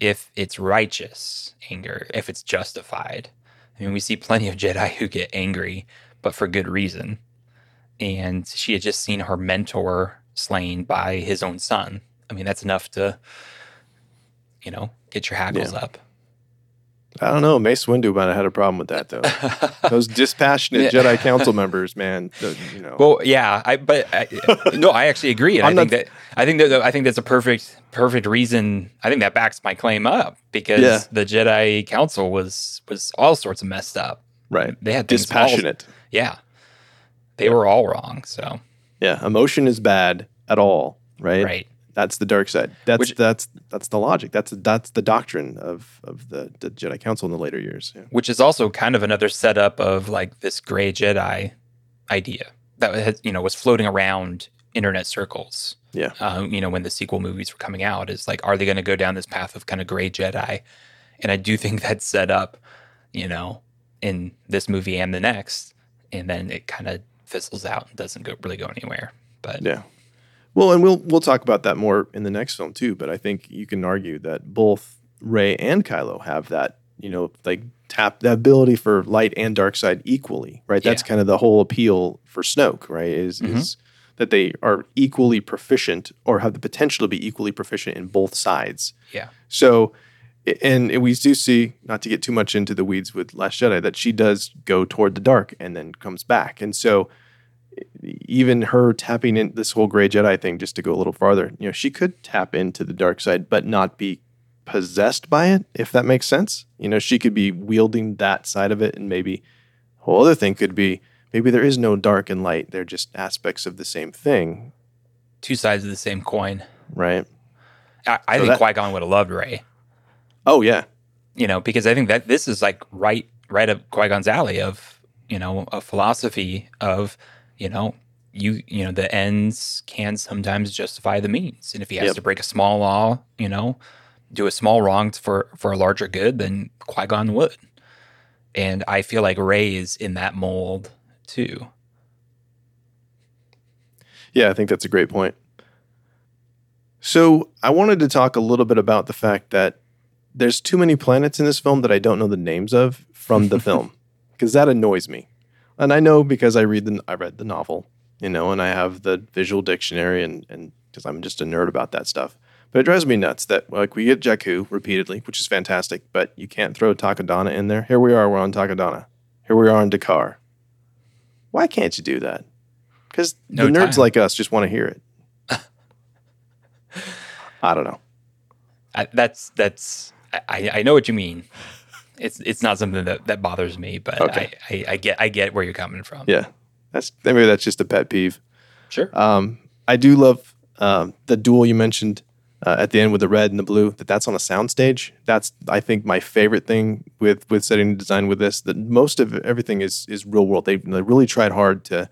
Speaker 1: If it's righteous anger, if it's justified. I mean, we see plenty of Jedi who get angry but for good reason. And she had just seen her mentor slain by his own son. I mean, that's enough to, you know, get your hackles yeah. up.
Speaker 2: I don't know. Mace Windu might have had a problem with that, though. Those dispassionate yeah. Jedi Council members, man. The, you know.
Speaker 1: Well, yeah, I but I, no, I actually agree, and I think that I think that I think that's a perfect perfect reason. I think that backs my claim up because yeah. the Jedi Council was was all sorts of messed up.
Speaker 2: Right.
Speaker 1: They had
Speaker 2: dispassionate.
Speaker 1: All, yeah. They were all wrong. So
Speaker 2: yeah, emotion is bad at all, right?
Speaker 1: Right.
Speaker 2: That's the dark side. That's which, that's that's the logic. That's that's the doctrine of of the, the Jedi Council in the later years. Yeah.
Speaker 1: Which is also kind of another setup of like this gray Jedi idea that has, you know was floating around internet circles.
Speaker 2: Yeah.
Speaker 1: Um, you know, when the sequel movies were coming out, is like, are they going to go down this path of kind of gray Jedi? And I do think that's set up, you know, in this movie and the next, and then it kind of fizzles out and doesn't go really go anywhere. But
Speaker 2: yeah, well, and we'll we'll talk about that more in the next film too. But I think you can argue that both Rey and Kylo have that you know like tap the ability for light and dark side equally, right? That's kind of the whole appeal for Snoke, right? Is mm-hmm. is that they are equally proficient or have the potential to be equally proficient in both sides.
Speaker 1: Yeah.
Speaker 2: So and we do see, not to get too much into the weeds with Last Jedi, that she does go toward the dark and then comes back. And so, even her tapping in this whole gray Jedi thing, just to go a little farther, you know, she could tap into the dark side, but not be possessed by it, if that makes sense. You know, she could be wielding that side of it, and maybe a whole other thing could be maybe there is no dark and light; they're just aspects of the same thing,
Speaker 1: two sides of the same coin,
Speaker 2: right?
Speaker 1: I, I so think Qui Gon would have loved Rey.
Speaker 2: Oh yeah,
Speaker 1: you know, because I think that this is like right right up Qui Gon's alley of you know a philosophy of you know you you know the ends can sometimes justify the means, and if he has yep. to break a small law, you know, do a small wrong for for a larger good, then Qui Gon would. And I feel like Rey is in that mold too.
Speaker 2: Yeah, I think that's a great point. So I wanted to talk a little bit about the fact that there's too many planets in this film that I don't know the names of from the film because that annoys me. And I know because I read the I read the novel, you know, and I have the visual dictionary and and because I'm just a nerd about that stuff. But it drives me nuts that like we get Jakku repeatedly, which is fantastic, but you can't throw Takodana in there. Here we are, we're on Takodana. Here we are on D'Qar. Why can't you do that? Because no the nerds time. like us just want to hear it. I don't know.
Speaker 1: I, that's that's I, I know what you mean. It's it's not something that, that bothers me, but
Speaker 2: Okay.
Speaker 1: I, I, I get I get where you're coming from.
Speaker 2: Yeah, that's maybe that's just a pet peeve.
Speaker 1: Sure.
Speaker 2: Um, I do love um, the duel you mentioned uh, at the end with the red and the blue. That that's on a soundstage. That's I think my favorite thing with with setting design with this. That most of everything is is real world. They they really tried hard to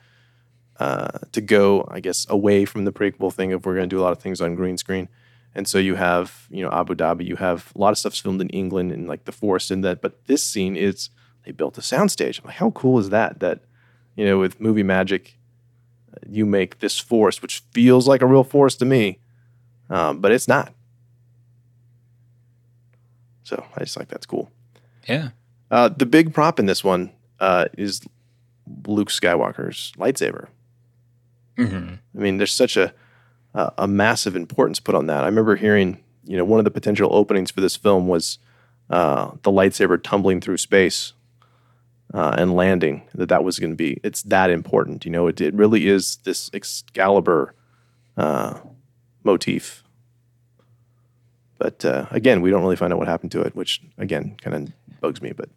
Speaker 2: uh, to go, I guess, away from the prequel thing of we're going to do a lot of things on green screen. And so you have, you know, Abu Dhabi. You have a lot of stuff's filmed in England and like the forest and that. But this scene is they built a soundstage. I'm like, how cool is that? That you know, with movie magic, you make this forest, which feels like a real forest to me, um, but it's not. So I just like that's cool.
Speaker 1: Yeah.
Speaker 2: Uh, the big prop in this one uh, is Luke Skywalker's lightsaber.
Speaker 1: hmm
Speaker 2: I mean, there's such a a a massive importance put on that. I remember hearing, you know, one of the potential openings for this film was uh, the lightsaber tumbling through space uh, and landing. That that was going to be. It's that important. You know, it, it really is this Excalibur uh, motif. But uh, again, we don't really find out what happened to it, which again kind of bugs me. But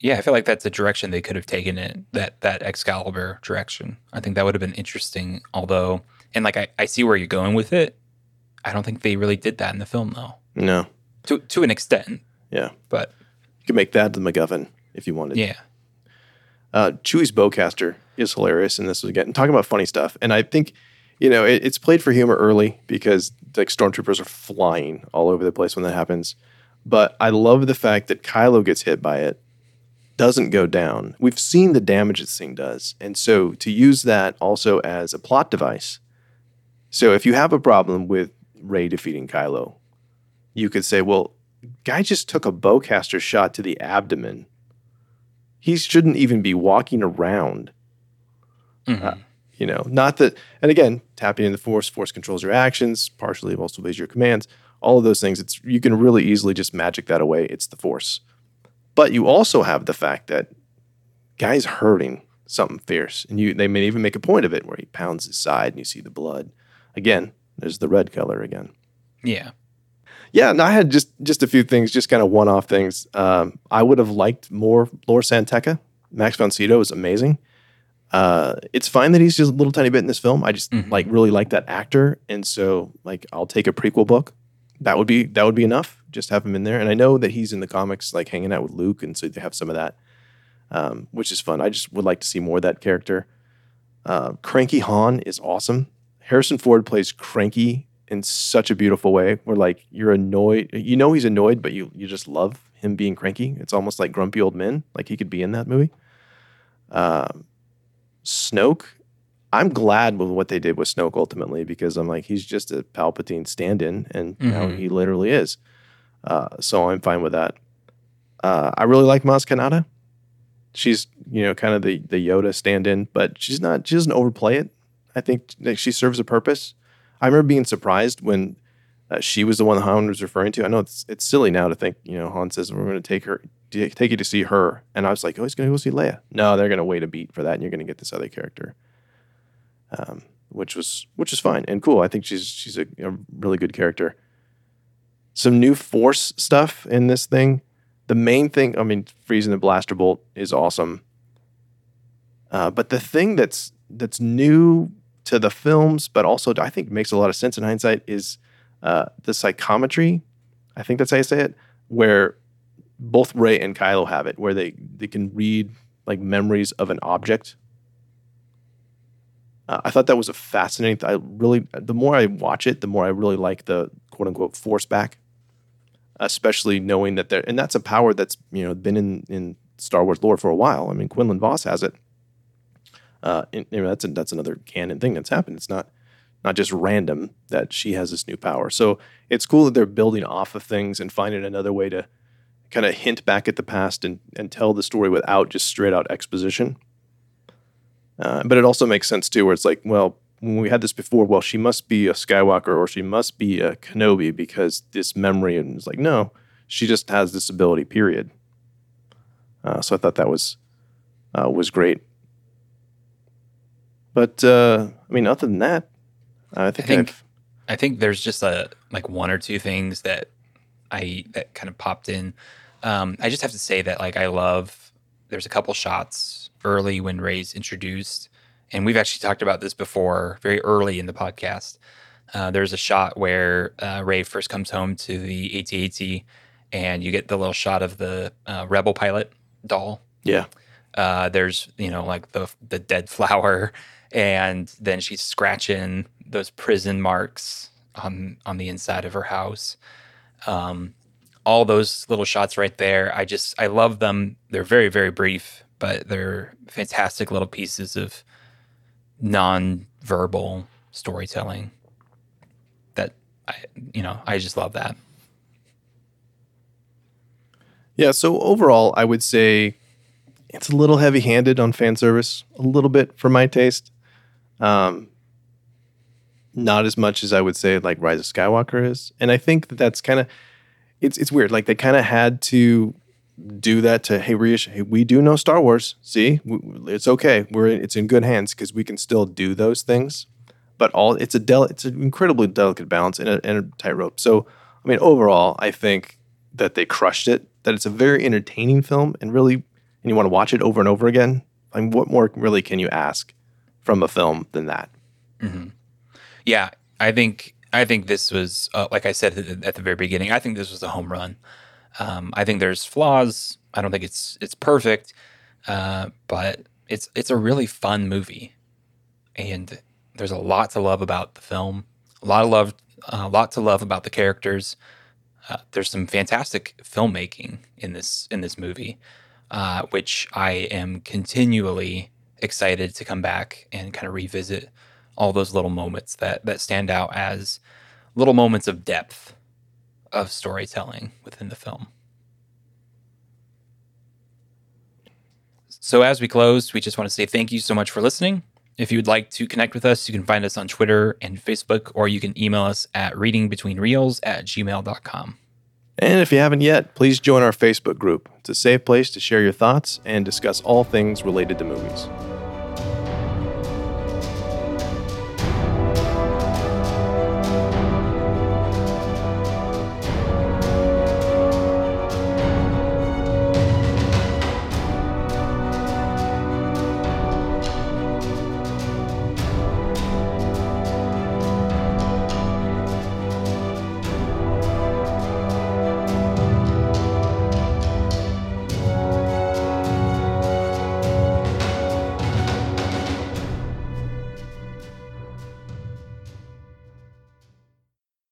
Speaker 1: Yeah, I feel like that's a direction they could have taken it. That that Excalibur direction. I think that would have been interesting. Although, and like I, I see where you're going with it. I don't think they really did that in the film though.
Speaker 2: no,
Speaker 1: To to an extent,
Speaker 2: yeah,
Speaker 1: but
Speaker 2: you could make that the MacGuffin if you wanted.
Speaker 1: yeah.
Speaker 2: Uh, Chewie's bowcaster is hilarious, and this was again talking about funny stuff. And I think, you know, it, it's played for humor early because like stormtroopers are flying all over the place when that happens. But I love the fact that Kylo gets hit by it, doesn't go down. We've seen the damage this thing does, and so to use that also as a plot device. So if you have a problem with Rey defeating Kylo, you could say, well, guy just took a bowcaster shot to the abdomen he shouldn't even be walking around.
Speaker 1: Mhm.
Speaker 2: You know, not that, and again, tapping in the force, force controls your actions, partially also obeys your commands. All of those things, it's you can really easily just magic that away. It's the force, but you also have the fact that guy's hurting something fierce, and you they may even make a point of it where he pounds his side and you see the blood. Again, there's the red color again.
Speaker 1: yeah.
Speaker 2: Yeah, and I had just just a few things, just kind of one off things. Um, I would have liked more Lor San Tekka. Max von Sydow is amazing. Uh, it's fine that he's just a little tiny bit in this film. I just
Speaker 1: Mhm.
Speaker 2: like really like that actor, and so like I'll take a prequel book. That would be that would be enough. Just have him in there, and I know that he's in the comics, like hanging out with Luke, and so they have some of that, um, which is fun. I just would like to see more of that character. Uh, Cranky Han is awesome. Harrison Ford plays Cranky in such a beautiful way where like you're annoyed you know he's annoyed but you you just love him being cranky. It's almost like grumpy old men like he could be in that movie. Um snoke i'm glad with what they did with snoke ultimately because i'm like he's just a palpatine stand-in and now
Speaker 1: Mhm.
Speaker 2: he literally is. Uh, so i'm fine with that. Uh, i really like maz kanata. She's you know kind of the the yoda stand-in but she's not she doesn't overplay it i think that she serves a purpose I remember being surprised when uh, she was the one Han was referring to. I know it's it's silly now to think, you know, Han says we're going to take her, take you to see her, and I was like, oh, he's going to go see Leia. No, they're going to wait a beat for that, and you're going to get this other character, um, which was which is fine and cool. I think she's she's a, a really good character. Some new Force stuff in this thing. The main thing, I mean, freezing the blaster bolt is awesome. Uh, but the thing that's that's new to the films, but also I think makes a lot of sense in hindsight is uh, the psychometry. I think that's how you say it, where both Rey and Kylo have it, where they they can read like memories of an object. Uh, I thought that was a fascinating. I really, the more I watch it, the more I really like the quote unquote force back, especially knowing that there, and that's a power that's you know been in in Star Wars lore for a while. I mean, Quinlan Vos has it. Uh, and, you know, that's a, that's another canon thing that's happened. It's not not just random that she has this new power. So it's cool that they're building off of things and finding another way to kind of hint back at the past and, and tell the story without just straight out exposition. Uh, but it also makes sense too, where it's like, well, when we had this before, well, she must be a Skywalker or she must be a Kenobi because this memory, and it's like, no, she just has this ability. Period. Uh, so I thought that was uh, was great. But uh, I mean, other than that, I think,
Speaker 1: think-
Speaker 2: I've,
Speaker 1: I think there's just a like one or two things that I that kind of popped in. Um, I just have to say that like I love. There's a couple shots early when Rey's introduced, and we've actually talked about this before, very early in the podcast. Uh, there's a shot where uh, Rey first comes home to the AT-AT, and you get the little shot of the uh, Rebel pilot doll.
Speaker 2: Yeah.
Speaker 1: Uh, there's you know like the the dead flower, and then she's scratching those prison marks on on the inside of her house. Um, all those little shots right there, I just I love them. They're very very brief, but they're fantastic little pieces of non-verbal storytelling. That I you know I just love that.
Speaker 2: Yeah, so overall, I would say it's a little heavy handed on fan service, a little bit for my taste. Um, not as much as I would say like Rise of Skywalker is. And I think that that's kind of, it's, it's weird. Like they kind of had to do that to, hey, hey, we do know Star Wars. See, it's okay. We're, it's in good hands because we can still do those things. But all it's a del- it's an incredibly delicate balance and a, and a tightrope. So, I mean, overall, I think that they crushed it. That it's a very entertaining film and really, and you want to watch it over and over again. I mean, what more really can you ask from a film than that?
Speaker 1: Mm-hmm. Yeah, I think I think this was uh, like I said at the very beginning. I think this was a home run. Um, I think there's flaws. I don't think it's it's perfect, uh, but it's it's a really fun movie, and there's a lot to love about the film. A lot of love, a lot to love about the characters. Uh, there's some fantastic filmmaking in this in this movie, uh, which I am continually excited to come back and kind of revisit all those little moments that that stand out as little moments of depth of storytelling within the film. So as we close, we just want to say thank you so much for listening. If you would like to connect with us, you can find us on Twitter and Facebook, or you can email us at readingbetweenreels at gmail.com.
Speaker 2: And if you haven't yet, please join our Facebook group. It's a safe place to share your thoughts and discuss all things related to movies.